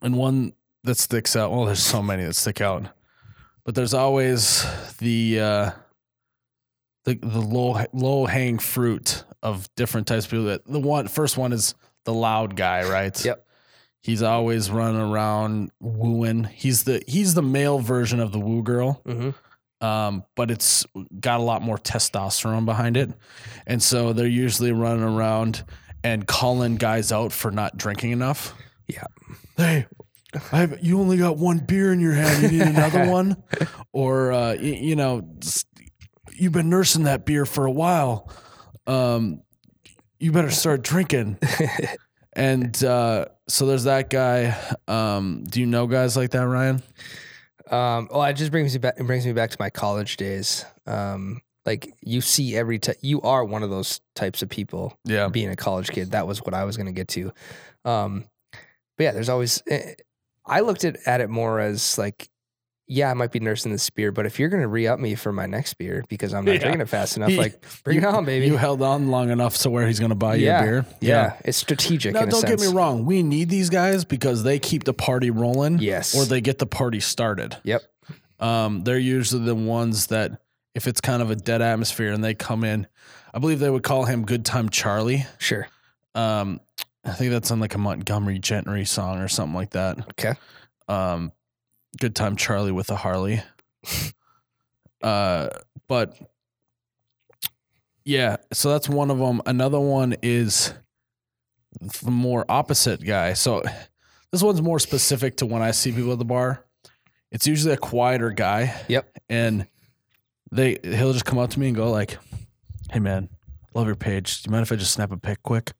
and one that sticks out, well, there's so many that stick out, but there's always the, uh, the, the low, low hanging fruit of different types of people that the one, first one is the loud guy, right? Yep. He's always running around wooing. He's the, he's the male version of the woo girl hmm um, but it's got a lot more testosterone behind it. And so they're usually running around and calling guys out for not drinking enough. Yeah. Hey, I have, you only got one beer in your hand. You need another one? Or, uh, y- you know, you've been nursing that beer for a while. Um, you better start drinking. And uh, so there's that guy. Um, do you know guys like that, Ryan? Um, well, it just brings me back. It brings me back to my college days. Um, like you see every time you are one of those types of people. Yeah. being a college kid, that was what I was going to get to. Um, but yeah, there's always. eh, I looked at at it more as like, yeah, I might be nursing the spear, but if you're going to re up me for my next beer because I'm not Yeah. drinking it fast enough, like bring it on, baby. You held on long enough to where he's going to buy you yeah, a beer. Yeah. it's strategic. Now, don't get me wrong. We need these guys because they keep the party rolling. Yes. Or they get the party started. Yep. Um, they're usually the ones that, if it's kind of a dead atmosphere and they come in, I believe they would call him Good Time Charlie. Sure. Um, I think that's on like a Montgomery Gentry song or something like that. Okay. Um, Good Time Charlie with a Harley. uh, but yeah, so that's one of them. Another one is the more opposite guy. So this one's more specific to when I see people at the bar. It's usually a quieter guy. Yep. And they he'll just come up to me and go like, "Hey man, love your page. Do you mind if I just snap a pic quick?"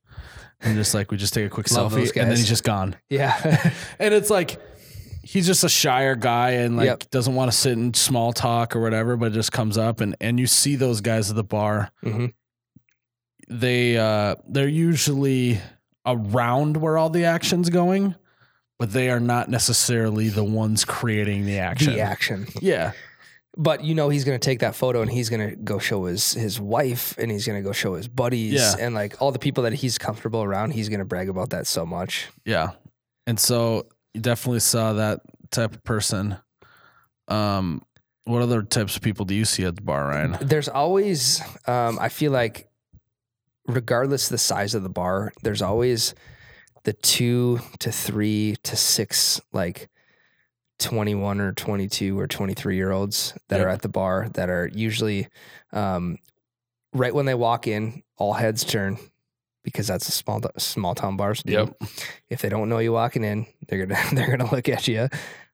And just like we just take a quick selfie, and then he's just gone. Yeah. And it's like he's just a shyer guy and like Yep. doesn't want to sit in small talk or whatever, but just comes up and and you see those guys at the bar. Mhm. They uh they're usually around where all the action's going, but they are not necessarily the ones creating the action. the action. Yeah. But you know he's gonna take that photo and he's gonna go show his his wife and he's gonna go show his buddies Yeah. and like all the people that he's comfortable around. He's gonna brag about that so much. Yeah. And so you definitely saw that type of person. Um what other types of people do you see at the bar, Ryan? There's always, um, I feel like, regardless of the size of the bar, there's always the two to three to six like 21 or 22 or 23 year olds that Yep. are at the bar that are usually um, right when they walk in, all heads turn because that's a small small town bars. do. Yep. If they don't know you walking in, they're gonna they're gonna look at you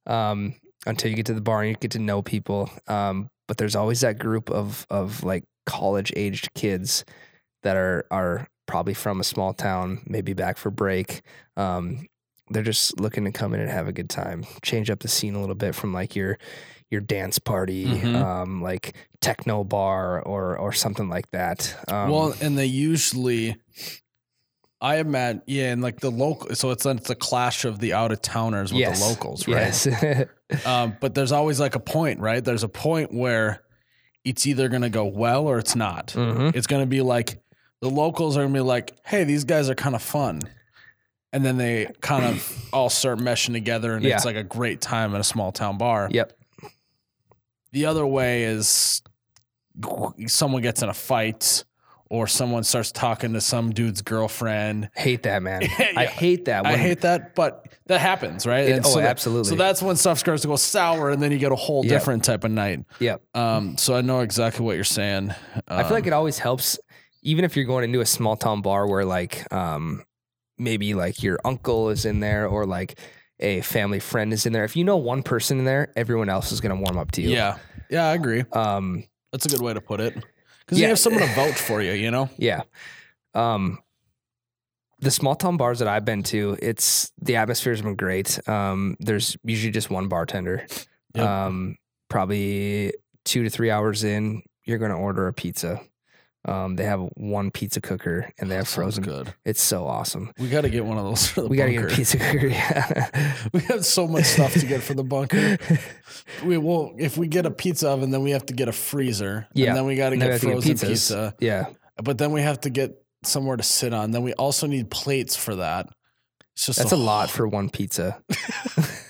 um, until you get to the bar and you get to know people. Um, but there's always that group of of like college aged kids that are are probably from a small town, maybe back for break. Um, they're just looking to come in and have a good time, change up the scene a little bit from like your your dance party, Mhm. um, like techno bar or or something like that. Um, well, and they usually, I imagine, yeah, and like the local, so it's it's a clash of the out of towners with yes, the locals, right? Yes, Um, but there's always like a point, right? There's a point where it's either going to go well or it's not. Mhm. It's going to be like the locals are going to be like, hey, these guys are kind of fun. And then they kind of all start meshing together and Yeah. it's like a great time at a small town bar. Yep. The other way is someone gets in a fight or someone starts talking to some dude's girlfriend. Hate that, man. I hate that. I hate that, but that happens, right? It- oh, so that- absolutely. so that's when stuff starts to go sour, and then you get a whole Yep. different type of night. Yep. Um, so I know exactly what you're saying. I feel like Um, it always helps, even if you're going into a small town bar where like um maybe like your uncle is in there or like a family friend is in there. If you know one person in there, everyone else is gonna warm up to you. yeah, yeah, I agree. Um. That's a good way to put it. Because Yeah. you have someone to vouch for you, you know. Yeah. Um. The small town bars that I've been to, it's the atmosphere's been great. Um. There's usually just one bartender. Yep. Um. Probably two to three hours in, you're gonna order a pizza. Um. They have one pizza cooker and they have frozen. good. It's so awesome. We got to get one of those for the bunker. We got to get a pizza cooker. Yeah. we have so much stuff to get for the bunker. We will if we get a pizza oven, then we have to get a freezer. Yeah. and then we got to get frozen pizza. Yeah. But then we have to get somewhere to sit on. Then we also need plates for that. It's just That's a lot for one pizza.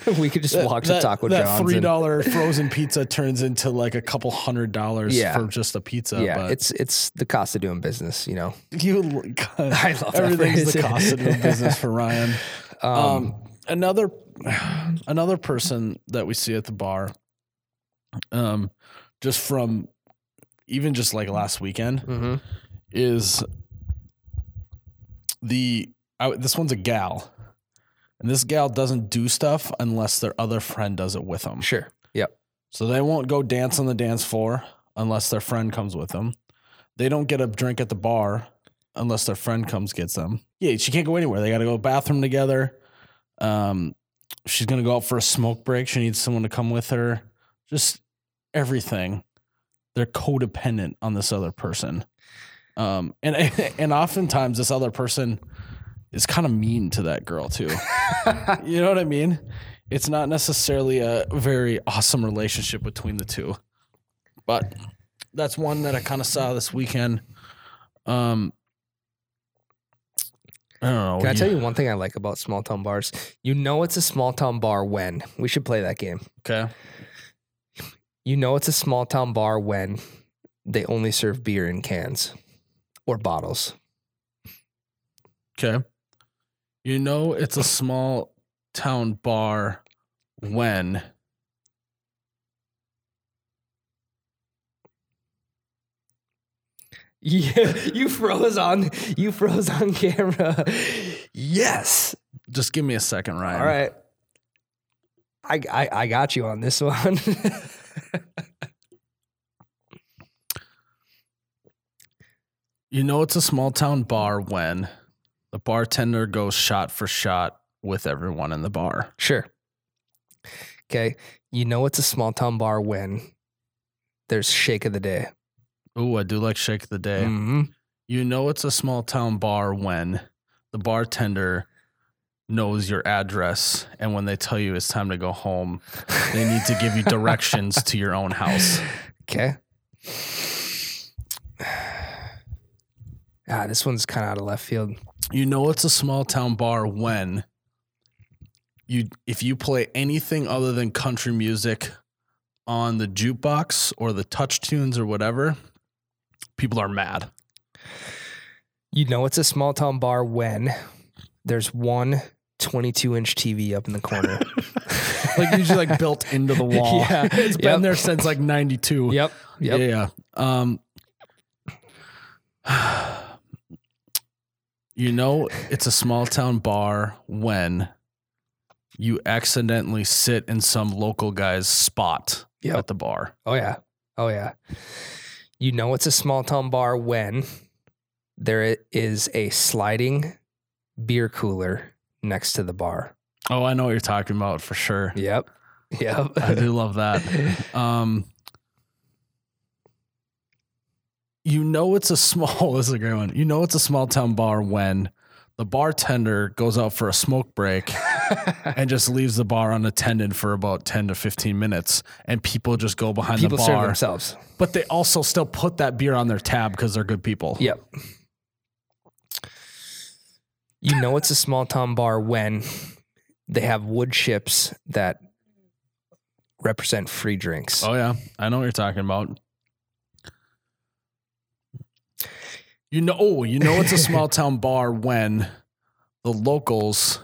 we could just That- walk that, to Taco that John's. three dollar frozen pizza turns into like a couple hundred dollars Yeah. for just a pizza. yeah, but it's it's the cost of doing business, you know. you I love everything's the cost of doing business for Ryan. Um, Um, another another person that we see at the bar, um, just from even just like last weekend mhm. is the I, this one's a gal, and this gal doesn't do stuff unless their other friend does it with them. Sure. Yep. So they won't go dance on the dance floor unless their friend comes with them. They don't get a drink at the bar unless their friend comes gets them. Yeah, she can't go anywhere. They got to go to the bathroom together. Um, she's gonna go out for a smoke break. She needs someone to come with her. Just everything. They're codependent on this other person. Um, and and oftentimes this other person is kind of mean to that girl too. you know what I mean? It's not necessarily a very awesome relationship between the two, but that's one that I kind of saw this weekend. Um, I don't know. Can I tell you one thing I like about small town bars? You know it's a small town bar when we should play that game. Okay. You know it's a small town bar when they only serve beer in cans or bottles. Okay. You know it's a small town bar when Yeah, you froze on you froze on camera. Yes. just give me a second, Ryan. All right. I, I I got you on this one. You know it's a small town bar when the bartender goes shot for shot with everyone in the bar. sure. Okay. You know it's a small town bar when there's shake of the day. Ooh, I do like shake of the day. Mhm. You know it's a small town bar when the bartender knows your address and when they tell you it's time to go home, they need to give you directions to your own house. Okay. Ah, this one's kind of out of left field. You know it's a small town bar when you if you play anything other than country music on the jukebox or the touch tunes or whatever, people are mad. You know it's a small town bar when there's one 22 inch TV up in the corner. Like usually like built into the wall. Yeah. It's been Yep. there since like 92. yep. Yep. Yeah. Um You know it's a small town bar when you accidentally sit in some local guy's spot Yep. at the bar. Oh yeah. Oh yeah. You know it's a small town bar when there is a sliding beer cooler next to the bar. Oh, I know what you're talking about for sure. Yep. Yep. I do love that. Um, you know it's a small. This is a great one. You know it's a small town bar when the bartender goes out for a smoke break and just leaves the bar unattended for about ten to fifteen minutes, and people just go behind People the serve bar. themselves. But they also still put that beer on their tab because they're good people. Yep. You know it's a small town bar when they have wood chips that represent free drinks. Oh yeah, I know what you're talking about. You know, oh, you know it's a small town bar when the locals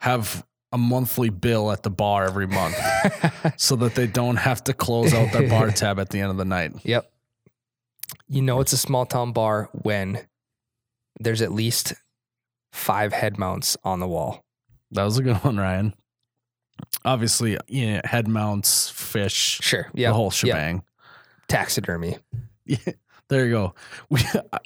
have a monthly bill at the bar every month, so that they don't have to close out their bar tab at the end of the night. Yep. You know it's a small town bar when there's at least five head mounts on the wall. That was a good one, Ryan. Obviously, yeah, head mounts, fish, Sure. Yeah. the whole shebang. Taxidermy. Yeah, there you go. We, I,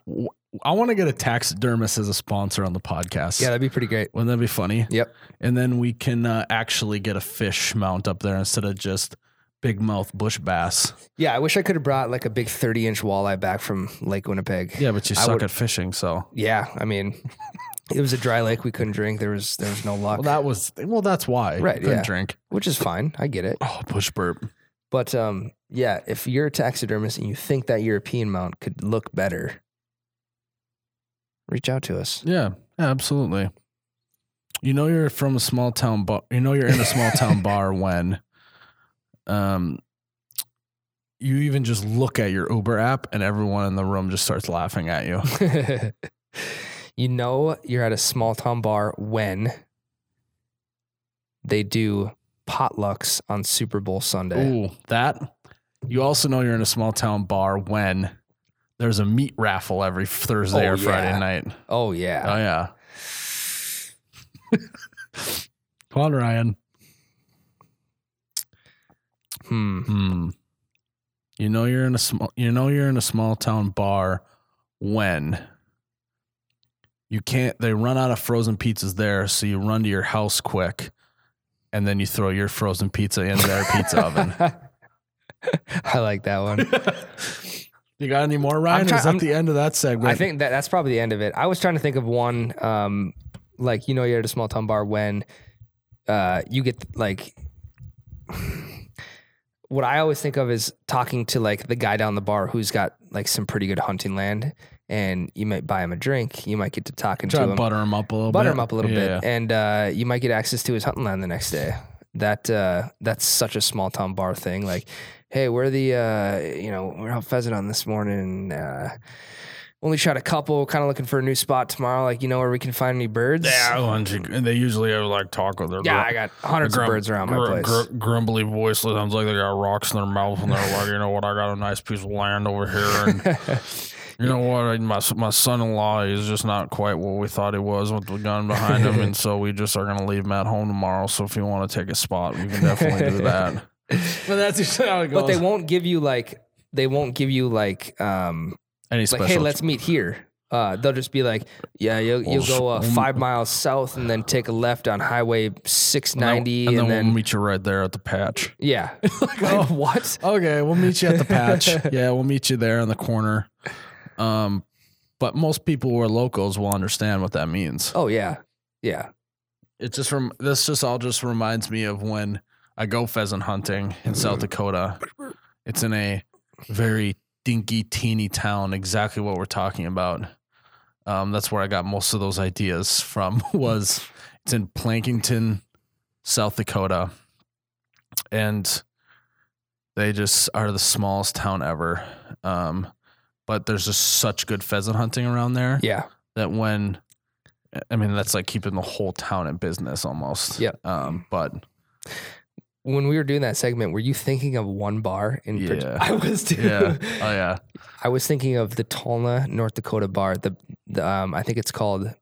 I want to get a taxidermist as a sponsor on the podcast. Yeah, that'd be pretty great. Wouldn't that be funny? Yep. And then we can uh, actually get a fish mount up there instead of just big mouth Busch bass. Yeah, I wish I could have brought like a big 30 inch walleye back from Lake Winnipeg. Yeah, but you I suck would- at fishing, so Yeah, I mean, it was a dry lake. We couldn't drink. There was there was no luck, well, that was well. That's why Right, Couldn't yeah. drink. which is fine. I get it. Oh, bush burp. But um, yeah, if you're a taxidermist and you think that European mount could look better, reach out to us. Yeah, absolutely. You know you're from a small town bar. You know you're in a small town bar when, um, you even just look at your Uber app and everyone in the room just starts laughing at you. you know you're at a small town bar when they do potlucks on Super Bowl Sunday. Ooh, that. You also know you're in a small town bar when there's a meat raffle every Thursday Oh, or Friday night. Oh yeah. Oh yeah. yeah. Come on, Ryan. Hmm. Hmm. You know you're in a small. You know you're in a small town bar when you can't. They run out of frozen pizzas there, so you run to your house quick, and then you throw your frozen pizza in their pizza oven. I like that one. You got any more, Ryan? try- or is that I'm- the end of that segment? I think that that's probably the end of it. I was trying to think of one, um, like you know, you're at a small town bar when uh, you get like. What I always think of is talking to like the guy down the bar who's got like some pretty good hunting land, and you might buy him a drink. You might get to talking try to to him, butter him up a little butter bit. him up a little Yeah. bit, and uh, you might get access to his hunting land the next day. That uh, that's such a small town bar thing. Like, hey, we're the uh, you know we're out pheasant on this morning. Uh, only shot a couple. Kind of looking for a new spot tomorrow. Like, you know where we can find any birds? Yeah, you- and they usually have like talk with their yeah. I got hundreds grum- of birds around my gr- place. gr- grumbly voice. Sounds like they got rocks in their mouth, and they're like, you know what? I got a nice piece of land over here, and you know what? I- My my son-in-law is just not quite what we thought he was with the gun behind him, and so we just are gonna leave him at home tomorrow. So if you want to take a spot, we can definitely do that. But that's usually how it goes. but they won't give you like they won't give you like um Any like special? hey let's meet here. Uh, they'll just be like, yeah, you'll, you'll go uh, five miles south and then take a left on Highway 690, and then, and we'll meet you right there at the patch. yeah, oh. what? Okay, we'll meet you at the patch. yeah, we'll meet you there in the corner. Um, but most people who are locals will understand what that means. Oh yeah, yeah. It just from this just all just reminds me of when I go pheasant hunting in South Dakota. It's in a very dinky, teeny town. Exactly what we're talking about. Um, that's where I got most of those ideas from. Was it's in Plankinton, South Dakota, and they just are the smallest town ever. Um, but there's just such good pheasant hunting around there Yeah. that when I mean that's like keeping the whole town in business almost. Yeah. Um, but When we were doing that segment, were you thinking of one bar in Yeah. I was too. yeah, oh yeah, I was thinking of the Tolna, North Dakota bar. The, the um, I think it's called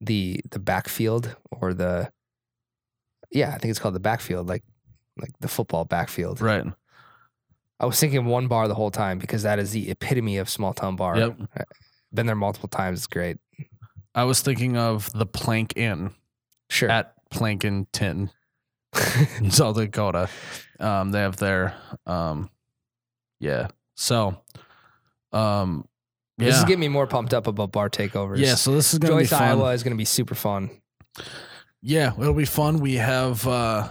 the the backfield or the yeah, I think it's called the backfield, like like the football backfield. right. I was thinking one bar the whole time because that is the epitome of small town bar. Yep. Been there multiple times. It's great. I was thinking of the Plank Inn Sure. at Plankinton, in South Dakota. Um, they have their um, yeah. So, um, yeah, This is getting me more pumped up about bar takeovers. yeah. So this is gonna be fun. Iowa is going to be super fun. Yeah, it'll be fun. We have uh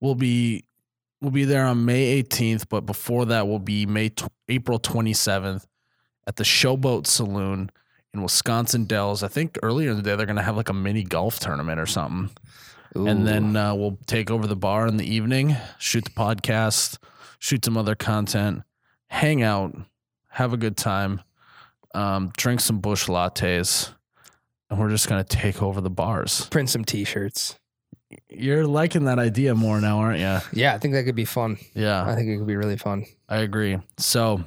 we'll be we'll be there on May 18th, but before that we'll be May tw- April 27th at the Showboat Saloon in Wisconsin Dells. I think earlier in the day they're going to have like a mini golf tournament or something. And then uh, we'll take over the bar in the evening, shoot the podcast, shoot some other content, hang out, have a good time, um, drink some Busch lattes, and we're just going to take over the bars. print some t-shirts. You're liking that idea more now, aren't you? Yeah, I think that could be fun. Yeah, I think it could be really fun. I agree. So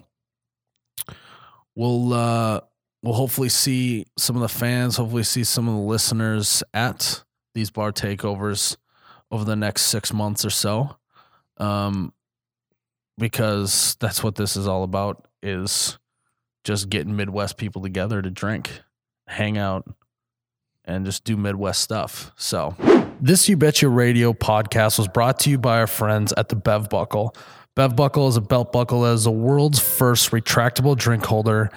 we'll uh we'll hopefully see some of the fans, hopefully see some of the listeners at these bar takeovers over the next six months or so. Um because that's what this is all about is just getting Midwest people together to drink, hang out, and just do Midwest stuff. So this You Betcha Radio podcast was brought to you by our friends at the Bev Buckle. Bev Buckle is a belt buckle that is the world's first retractable drink holder,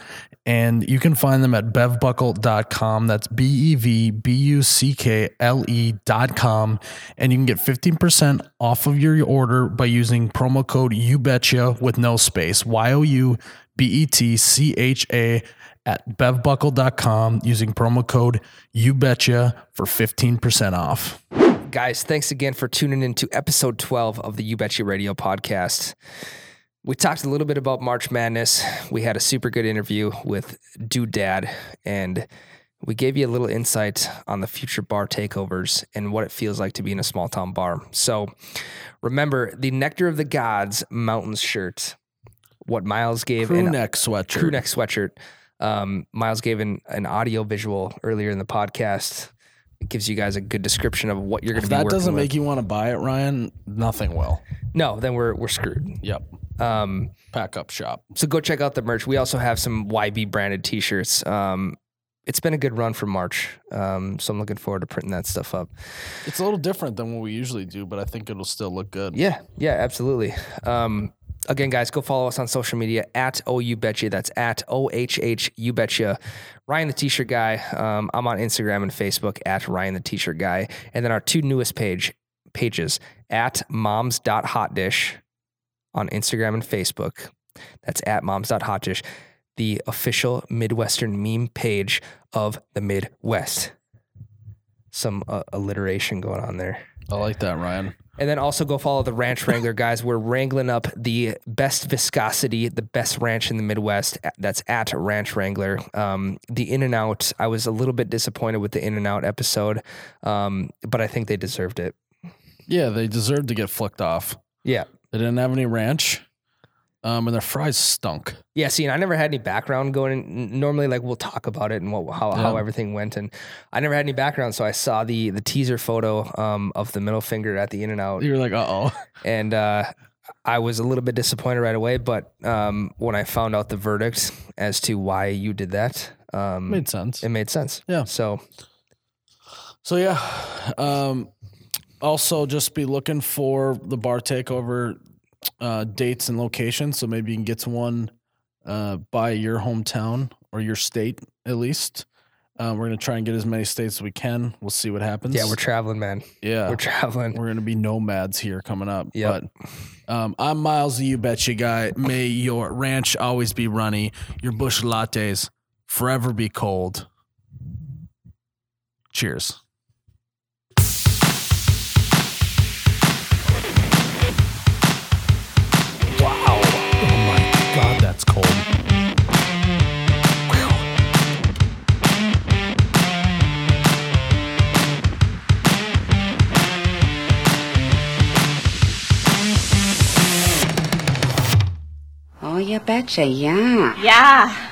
and you can find them at bevbuckle.com. That's B E V B U C K L E.com. And you can get 15% off of your order by using promo code YouBetcha with no space. Y O U B E T C H A at bevbuckle.com using promo code YouBetcha for 15% off. Guys, thanks again for tuning in to episode 12 of the You Betcha Radio podcast. We talked a little bit about March Madness. We had a super good interview with Dude Dad, and we gave you a little insight on the future bar takeovers and what it feels like to be in a small town bar. So remember the Nectar of the Gods Mountains shirt, what Miles gave Crew neck sweatshirt. crew neck sweatshirt. Um, Miles gave an, an audio visual earlier in the podcast. It gives you guys a good description of what you're going to be that doesn't with. make you want to buy it, Ryan, nothing will. no, then we're we're screwed. Yep. Um, Pack up shop. so go check out the merch. We also have some YB branded T-shirts. Um, it's been a good run for March. Um, so I'm looking forward to printing that stuff up. It's a little different than what we usually do, but I think it'll still look good. Yeah, yeah, absolutely. Um, again, guys, go follow us on social media at OU Betcha. That's at O H H U Betcha. Ryan the T-shirt guy. Um, I'm on Instagram and Facebook at Ryan the T-shirt guy, and then our two newest page pages at moms.hotdish on Instagram and Facebook. That's at moms.hotdish, the official Midwestern meme page of the Midwest. Some uh, alliteration going on there. I like that, Ryan. And then also go follow the Ranch Wrangler guys. We're wrangling up the best viscosity, the best ranch in the Midwest. That's at Ranch Wrangler. Um, the In and Out, I was a little bit disappointed with the In and Out episode, um, but I think they deserved it. Yeah, they deserved to get flicked off. Yeah. They didn't have any ranch, um, and their fries stunk. Yeah, see, and I never had any background going. In. Normally, like we'll talk about it and what, how, how everything went, and I never had any background, so I saw the the teaser photo um, of the middle finger at the In and Out, You were like, uh oh. and uh, I was a little bit disappointed right away. But um, when I found out the verdict as to why you did that, um, Made sense. it made sense. Yeah. So So yeah, um, also just be looking for the bar takeover uh, dates and locations. So maybe you can get to one uh, by your hometown or your state at least. Uh, we're gonna try and get as many states as we can. We'll see what happens. yeah, we're traveling, man. yeah We're traveling. we're gonna be nomads here coming up. Yep. But um, I'm Miles, the You Betcha guy. May your ranch always be runny. Your Busch lattes forever be cold. Cheers. Oh, you betcha, yeah. Yeah.